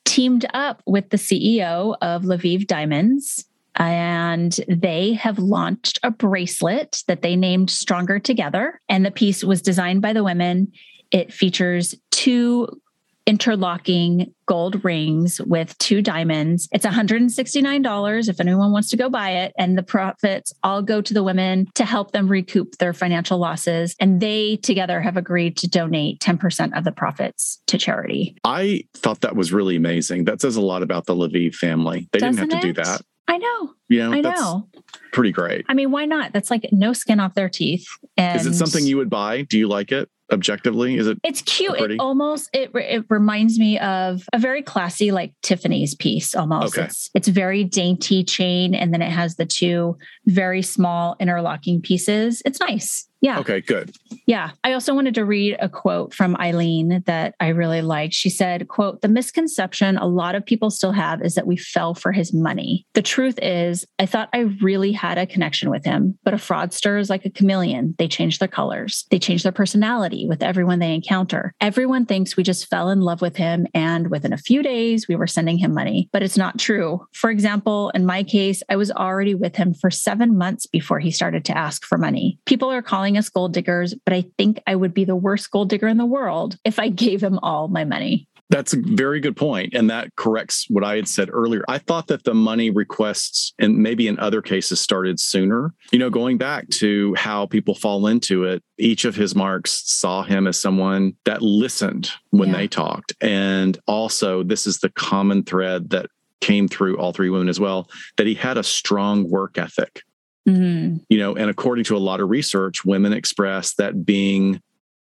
teamed up with the CEO of Leviev Diamonds. And they have launched a bracelet that they named Stronger Together. And the piece was designed by the women. It features two interlocking gold rings with two diamonds. It's $169 if anyone wants to go buy it. And the profits all go to the women to help them recoup their financial losses. And they together have agreed to donate 10% of the profits to charity. I thought that was really amazing. That says a lot about the Leviev family. They didn't have to Doesn't do that. I know. You know, I know. pretty great. I mean, why not? That's like no skin off their teeth. And Is it something you would buy? Do you like it objectively? Is it It's cute. Pretty? It almost it it reminds me of a very classy like Tiffany's piece almost. Okay. It's it's very dainty chain and then it has the two very small interlocking pieces. It's nice. Yeah. okay? Good. Yeah. I also wanted to read a quote from Ayleen that I really liked. She said, quote, the misconception a lot of people still have is that we fell for his money. The truth is, I thought I really had a connection with him, but a fraudster is like a chameleon. They change their colors. They change their personality with everyone they encounter. Everyone thinks we just fell in love with him and within a few days we were sending him money, but it's not true. For example, in my case, I was already with him for 7 months before he started to ask for money. People are calling us gold diggers, but I think I would be the worst gold digger in the world if I gave him all my money. That's a very good point, and that corrects what I had said earlier. I thought that the money requests, and maybe in other cases, started sooner. You know, going back to how people fall into it, each of his marks saw him as someone that listened when Yeah. they talked, and also this is the common thread that came through all three women as well that he had a strong work ethic Mhm. you know and according to a lot of research women express that being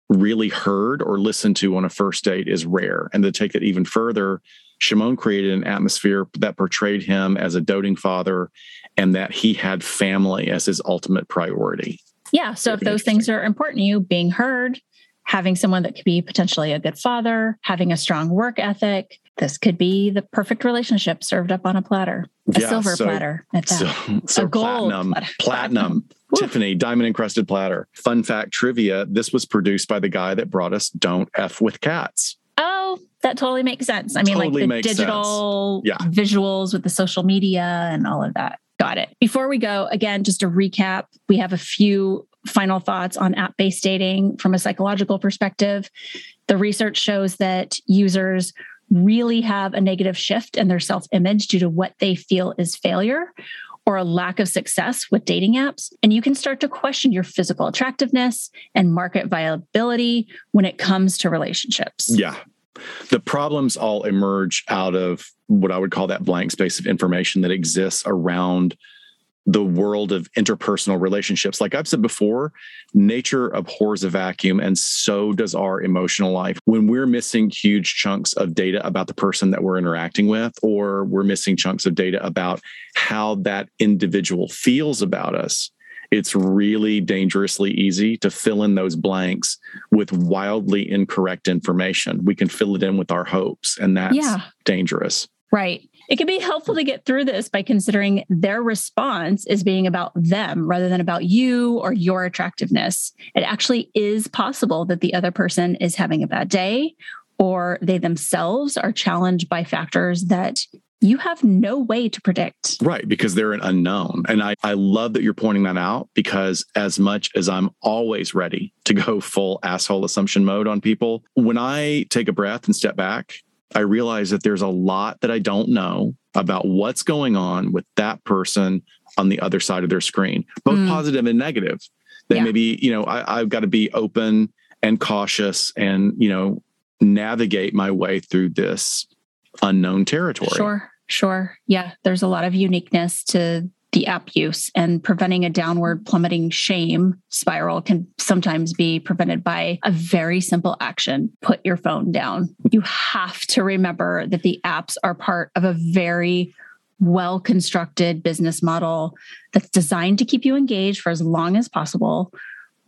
really heard or listened to on a first date is rare and to take it even further shimon created an atmosphere that portrayed him as a doting father and that he had family as his ultimate priority Yeah. So if those things are important to you, being heard, having someone that could be potentially a good father, having a strong work ethic, this could be the perfect relationship served up on a platter, a Yeah, silver so- platter at that. so, so A gold platinum platter. *laughs* platinum tiffany diamond encrusted platter fun fact trivia this was produced by the guy that brought us don't f with cats Oh, that totally makes sense. I mean, Totally like the digital. Yeah. visuals with the social media and all of that. Got it. Before we go, again, just a recap, we have a few final thoughts on app based dating from a psychological perspective. The research shows that users really have a negative shift in their self image due to what they feel is failure or a lack of success with dating apps, and you can start to question your physical attractiveness and market viability when it comes to relationships. Yeah. The problems all emerge out of what I would call that blank space of information that exists around the world of interpersonal relationships. Like I've said before, nature abhors a vacuum, and so does our emotional life. When we're missing huge chunks of data about the person that we're interacting with, or we're missing chunks of data about how that individual feels about us, it's really dangerously easy to fill in those blanks with wildly incorrect information. We can fill it in with our hopes, and that's yeah. dangerous. Right. It can be helpful to get through this by considering their response is being about them rather than about you or your attractiveness. It actually is possible that the other person is having a bad day or they themselves are challenged by factors that you have no way to predict. Right, because they're an unknown. And I, I love that you're pointing that out because as much as I'm always ready to go full asshole assumption mode on people, when I take a breath and step back I realize that there's a lot that I don't know about what's going on with that person on the other side of their screen, both mm. positive and negative. That yeah. maybe, you know, I, I've got to be open and cautious and, you know, navigate my way through this unknown territory. Sure, sure. Yeah, there's a lot of uniqueness to the app use and preventing a downward plummeting shame spiral can sometimes be prevented by a very simple action put your phone down. You have to remember that the apps are part of a very well constructed business model that's designed to keep you engaged for as long as possible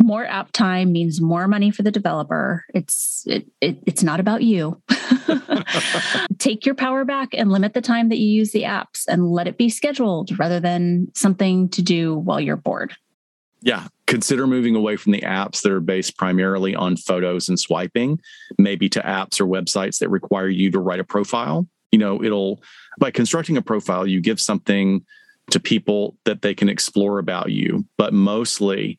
more app time means more money for the developer. It's it, it, it's not about you. *laughs* Take your power back and limit the time that you use the apps and let it be scheduled rather than something to do while you're bored. Yeah. Consider moving away from the apps that are based primarily on photos and swiping maybe to apps or websites that require you to write a profile. You know it'll by constructing a profile you give something to people that they can explore about you but mostly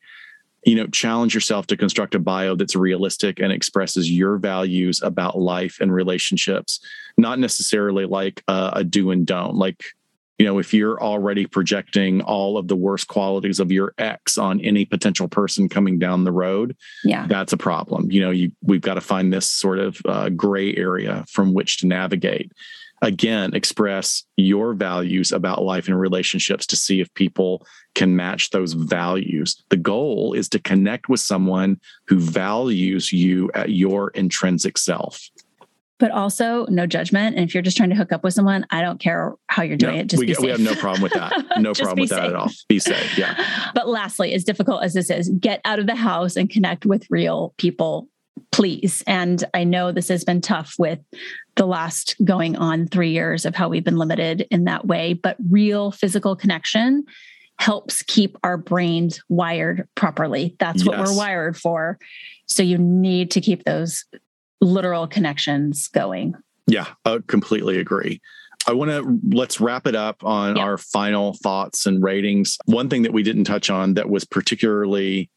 you know challenge yourself to construct a bio that's realistic and expresses your values about life and relationships not necessarily like a, a do and don't. Like you know if you're already projecting all of the worst qualities of your ex on any potential person coming down the road yeah. that's a problem. You know you we've got to find this sort of uh, gray area from which to navigate again express your values about life and relationships to see if people can match those values. The goal is to connect with someone who values you at your intrinsic self. But also, no judgment. And if you're just trying to hook up with someone, I don't care how you're doing no, it. Just we, we have no problem with that. *laughs* No problem with safe. that at all. Be safe. Yeah. *laughs* But lastly, as difficult as this is, get out of the house and connect with real people please. And I know this has been tough with the last going on three years of how we've been limited in that way, but real physical connection helps keep our brains wired properly. That's yes. what we're wired for. So you need to keep those literal connections going. Yeah, I completely agree. I want to let's wrap it up on yeah. our final thoughts and ratings. One thing that we didn't touch on that was particularly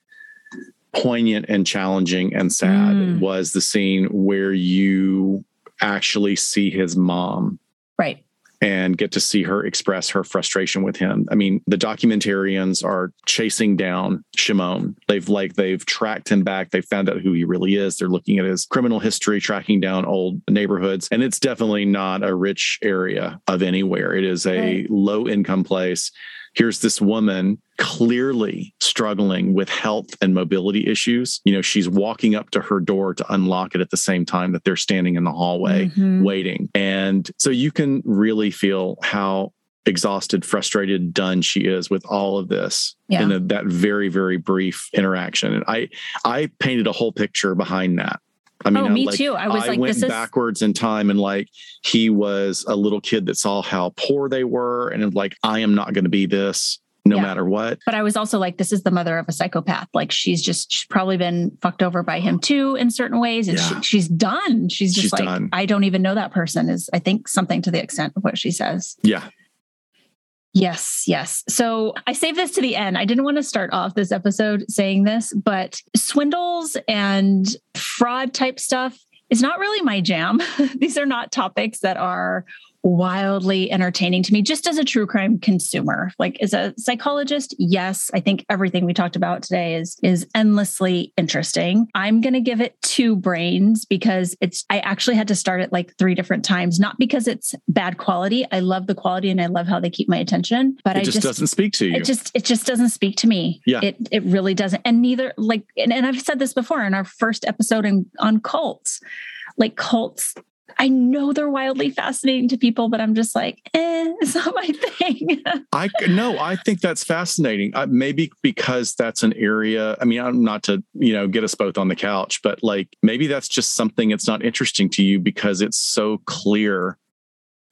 poignant and challenging and sad mm. was the scene where you actually see his mom. Right. And get to see her express her frustration with him. I mean, the documentarians are chasing down Shimon. They've like they've tracked him back. They found out who he really is. They're looking at his criminal history, tracking down old neighborhoods, and it's definitely not a rich area of anywhere. It is a right. low income place here's this woman clearly struggling with health and mobility issues. You know, she's walking up to her door to unlock it at the same time that they're standing in the hallway mm-hmm. waiting. And so you can really feel how exhausted, frustrated, done she is with all of this yeah. in a, that very, very brief interaction. And I, I painted a whole picture behind that. I mean, oh, me like, too. I was I like, went backwards in time and like he was a little kid that saw how poor they were and like, I am not going to be this no yeah. matter what. But I was also like, this is the mother of a psychopath. Like she's just she's probably been fucked over by him too in certain ways. And yeah. she, she's done. She's just she's like, done. I don't even know that person is, I think something to the extent of what she says. Yeah. Yes, yes. So I saved this to the end. I didn't want to start off this episode saying this, but swindles and fraud type stuff is not really my jam. *laughs* These are not topics that are wildly entertaining to me just as a true crime consumer. Like as a psychologist, yes, I think everything we talked about today is is endlessly interesting. I'm going to give it two brains because it's I actually had to start it like three different times, not because it's bad quality. I love the quality and I love how they keep my attention, but it I just, just doesn't speak to you. it just it just doesn't speak to me. Yeah. It it really doesn't. And neither like and, and I've said this before in our first episode in, on cults. Like cults I know they're wildly fascinating to people, but I'm just like, eh, *laughs* it's not my thing. *laughs* I no, I think that's fascinating. Uh, maybe because that's an area. I mean, I'm not to you know get us both on the couch, but like maybe that's just something that's not interesting to you because it's so clear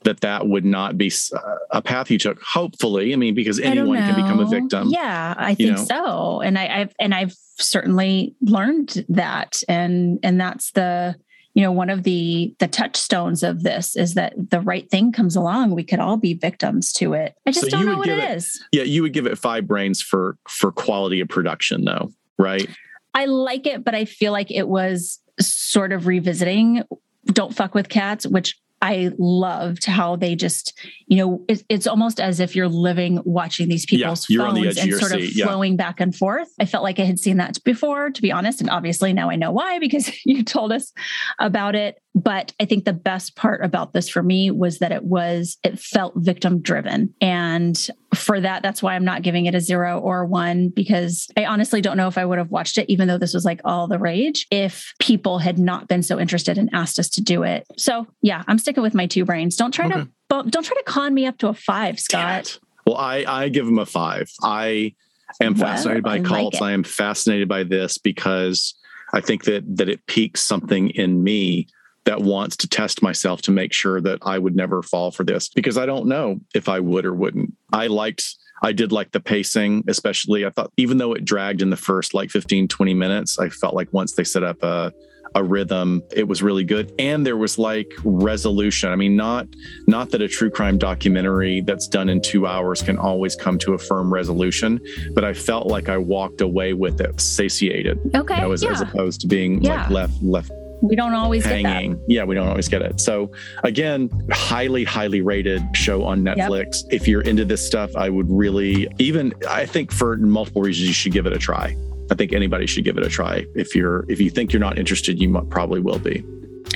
that that would not be uh, a path you took. Hopefully, I mean, because anyone can become a victim. Yeah, I you think know? so. And I, I've and I've certainly learned that. And and that's the you know one of the the touchstones of this is that the right thing comes along. We could all be victims to it. I just So don't know what it it- is. Yeah, you would give it five brains for for quality of production, though, right? I like it, but I feel like it was sort of revisiting Don't Fuck with Cats, which I loved how they just, you know, it, it's almost as if you're living watching these Yeah, people's the phones of and sort of seat, yeah. flowing back and forth. I felt like I had seen that before, to be honest. And obviously now I know why because *laughs* you told us about it. But I think the best part about this for me was that it was, it felt victim driven. And for that, that's why I'm not giving it a zero or a one, because I honestly don't know if I would have watched it, even though this was like all the rage, if people had not been so interested and asked us to do it. So yeah, I'm sticking with my two brains. Don't try Okay. to don't try to con me up to a five, Scott. Well, I I give them a five. I am Well, fascinated by I cults. it. I am fascinated by this because I think that that it piques something in me that wants to test myself to make sure that I would never fall for this because I don't know if I would or wouldn't. I liked I did like the pacing, especially I thought even though it dragged in the first like 15 20 minutes, I felt like once they set up a a rhythm it was really good and there was like resolution i mean not not that a true crime documentary that's done in two hours can always come to a firm resolution but i felt like i walked away with it satiated Okay. you know, as, yeah. as opposed to being Yeah. like left left we don't always get that. hanging. Yeah we don't always get it. So again highly highly rated show on Yep. netflix. If you're into this stuff i would really even i think for multiple reasons you should give it a try. I think anybody should give it a try. If you're if you think you're not interested you probably will be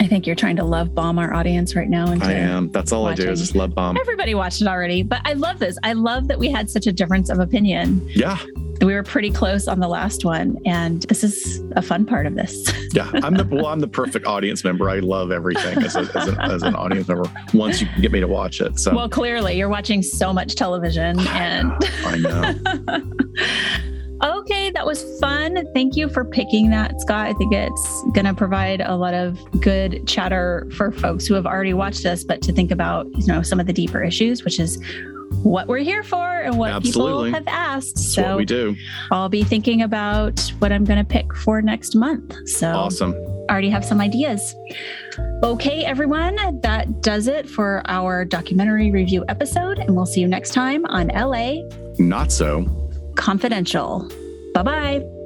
I think you're trying to love bomb our audience right now. I am that's all i do is just love bomb Everybody watched it already, but I love this. I love that we had such a difference of opinion. yeah We were pretty close on the last one, and this is a fun part of this. *laughs* yeah i'm the well i'm the perfect audience member i love everything as, a, as, an, as an audience member once you get me to watch it so Well, clearly, you're watching so much television, and i know *laughs* okay, that was fun. Thank you for picking that, Scott. I think it's going to provide a lot of good chatter for folks who have already watched this, but to think about, you know, some of the deeper issues, which is what we're here for and what Absolutely. people have asked. that's so we do I'll be thinking about what I'm going to pick for next month. So awesome already have some ideas. Okay, everyone, that does it for our documentary review episode, and we'll see you next time on LA not so Confidential. Bye bye.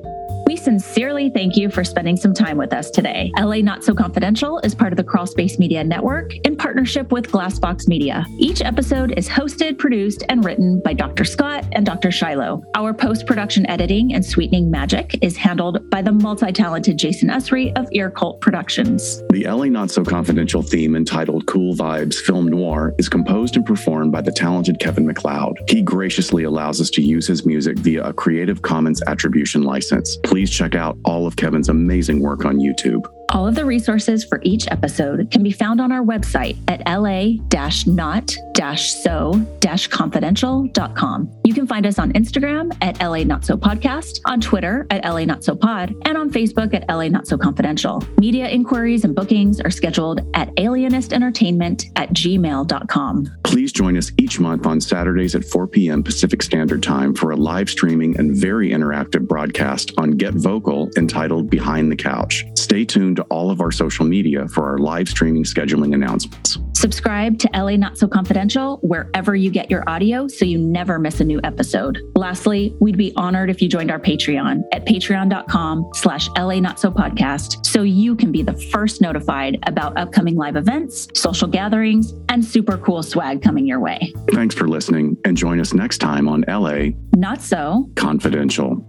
We sincerely thank you for spending some time with us today. LA Not So Confidential is part of the Crawlspace Media Network in partnership with Glassbox Media. Each episode is hosted, produced, and written by Dr. Scott and Dr. Shiloh. Our post production editing and sweetening magic is handled by the multi talented Jason Usry of Ear Cult Productions. The LA Not So Confidential theme entitled Cool Vibes Film Noir is composed and performed by the talented Kevin MacLeod. He graciously allows us to use his music via a Creative Commons attribution license. Please check out all of Kevin's amazing work on YouTube. All of the resources for each episode can be found on our website at la-not-so-confidential.com. You can find us on Instagram at LA Not So Podcast, on Twitter at LA Not So Pod, and on Facebook at LA Not So Confidential. Media inquiries and bookings are scheduled at alienistentertainment at gmail.com. Please join us each month on Saturdays at 4 p.m. Pacific Standard Time for a live streaming and very interactive broadcast on Get Vocal entitled Behind the Couch. Stay tuned to all of our social media for our live streaming scheduling announcements. Subscribe to LA Not So Confidential wherever you get your audio so you never miss a new episode. Lastly, we'd be honored if you joined our Patreon at patreon.com slash LA Not So Podcast so you can be the first notified about upcoming live events, social gatherings, and super cool swag coming your way. Thanks for listening and join us next time on LA Not So Confidential.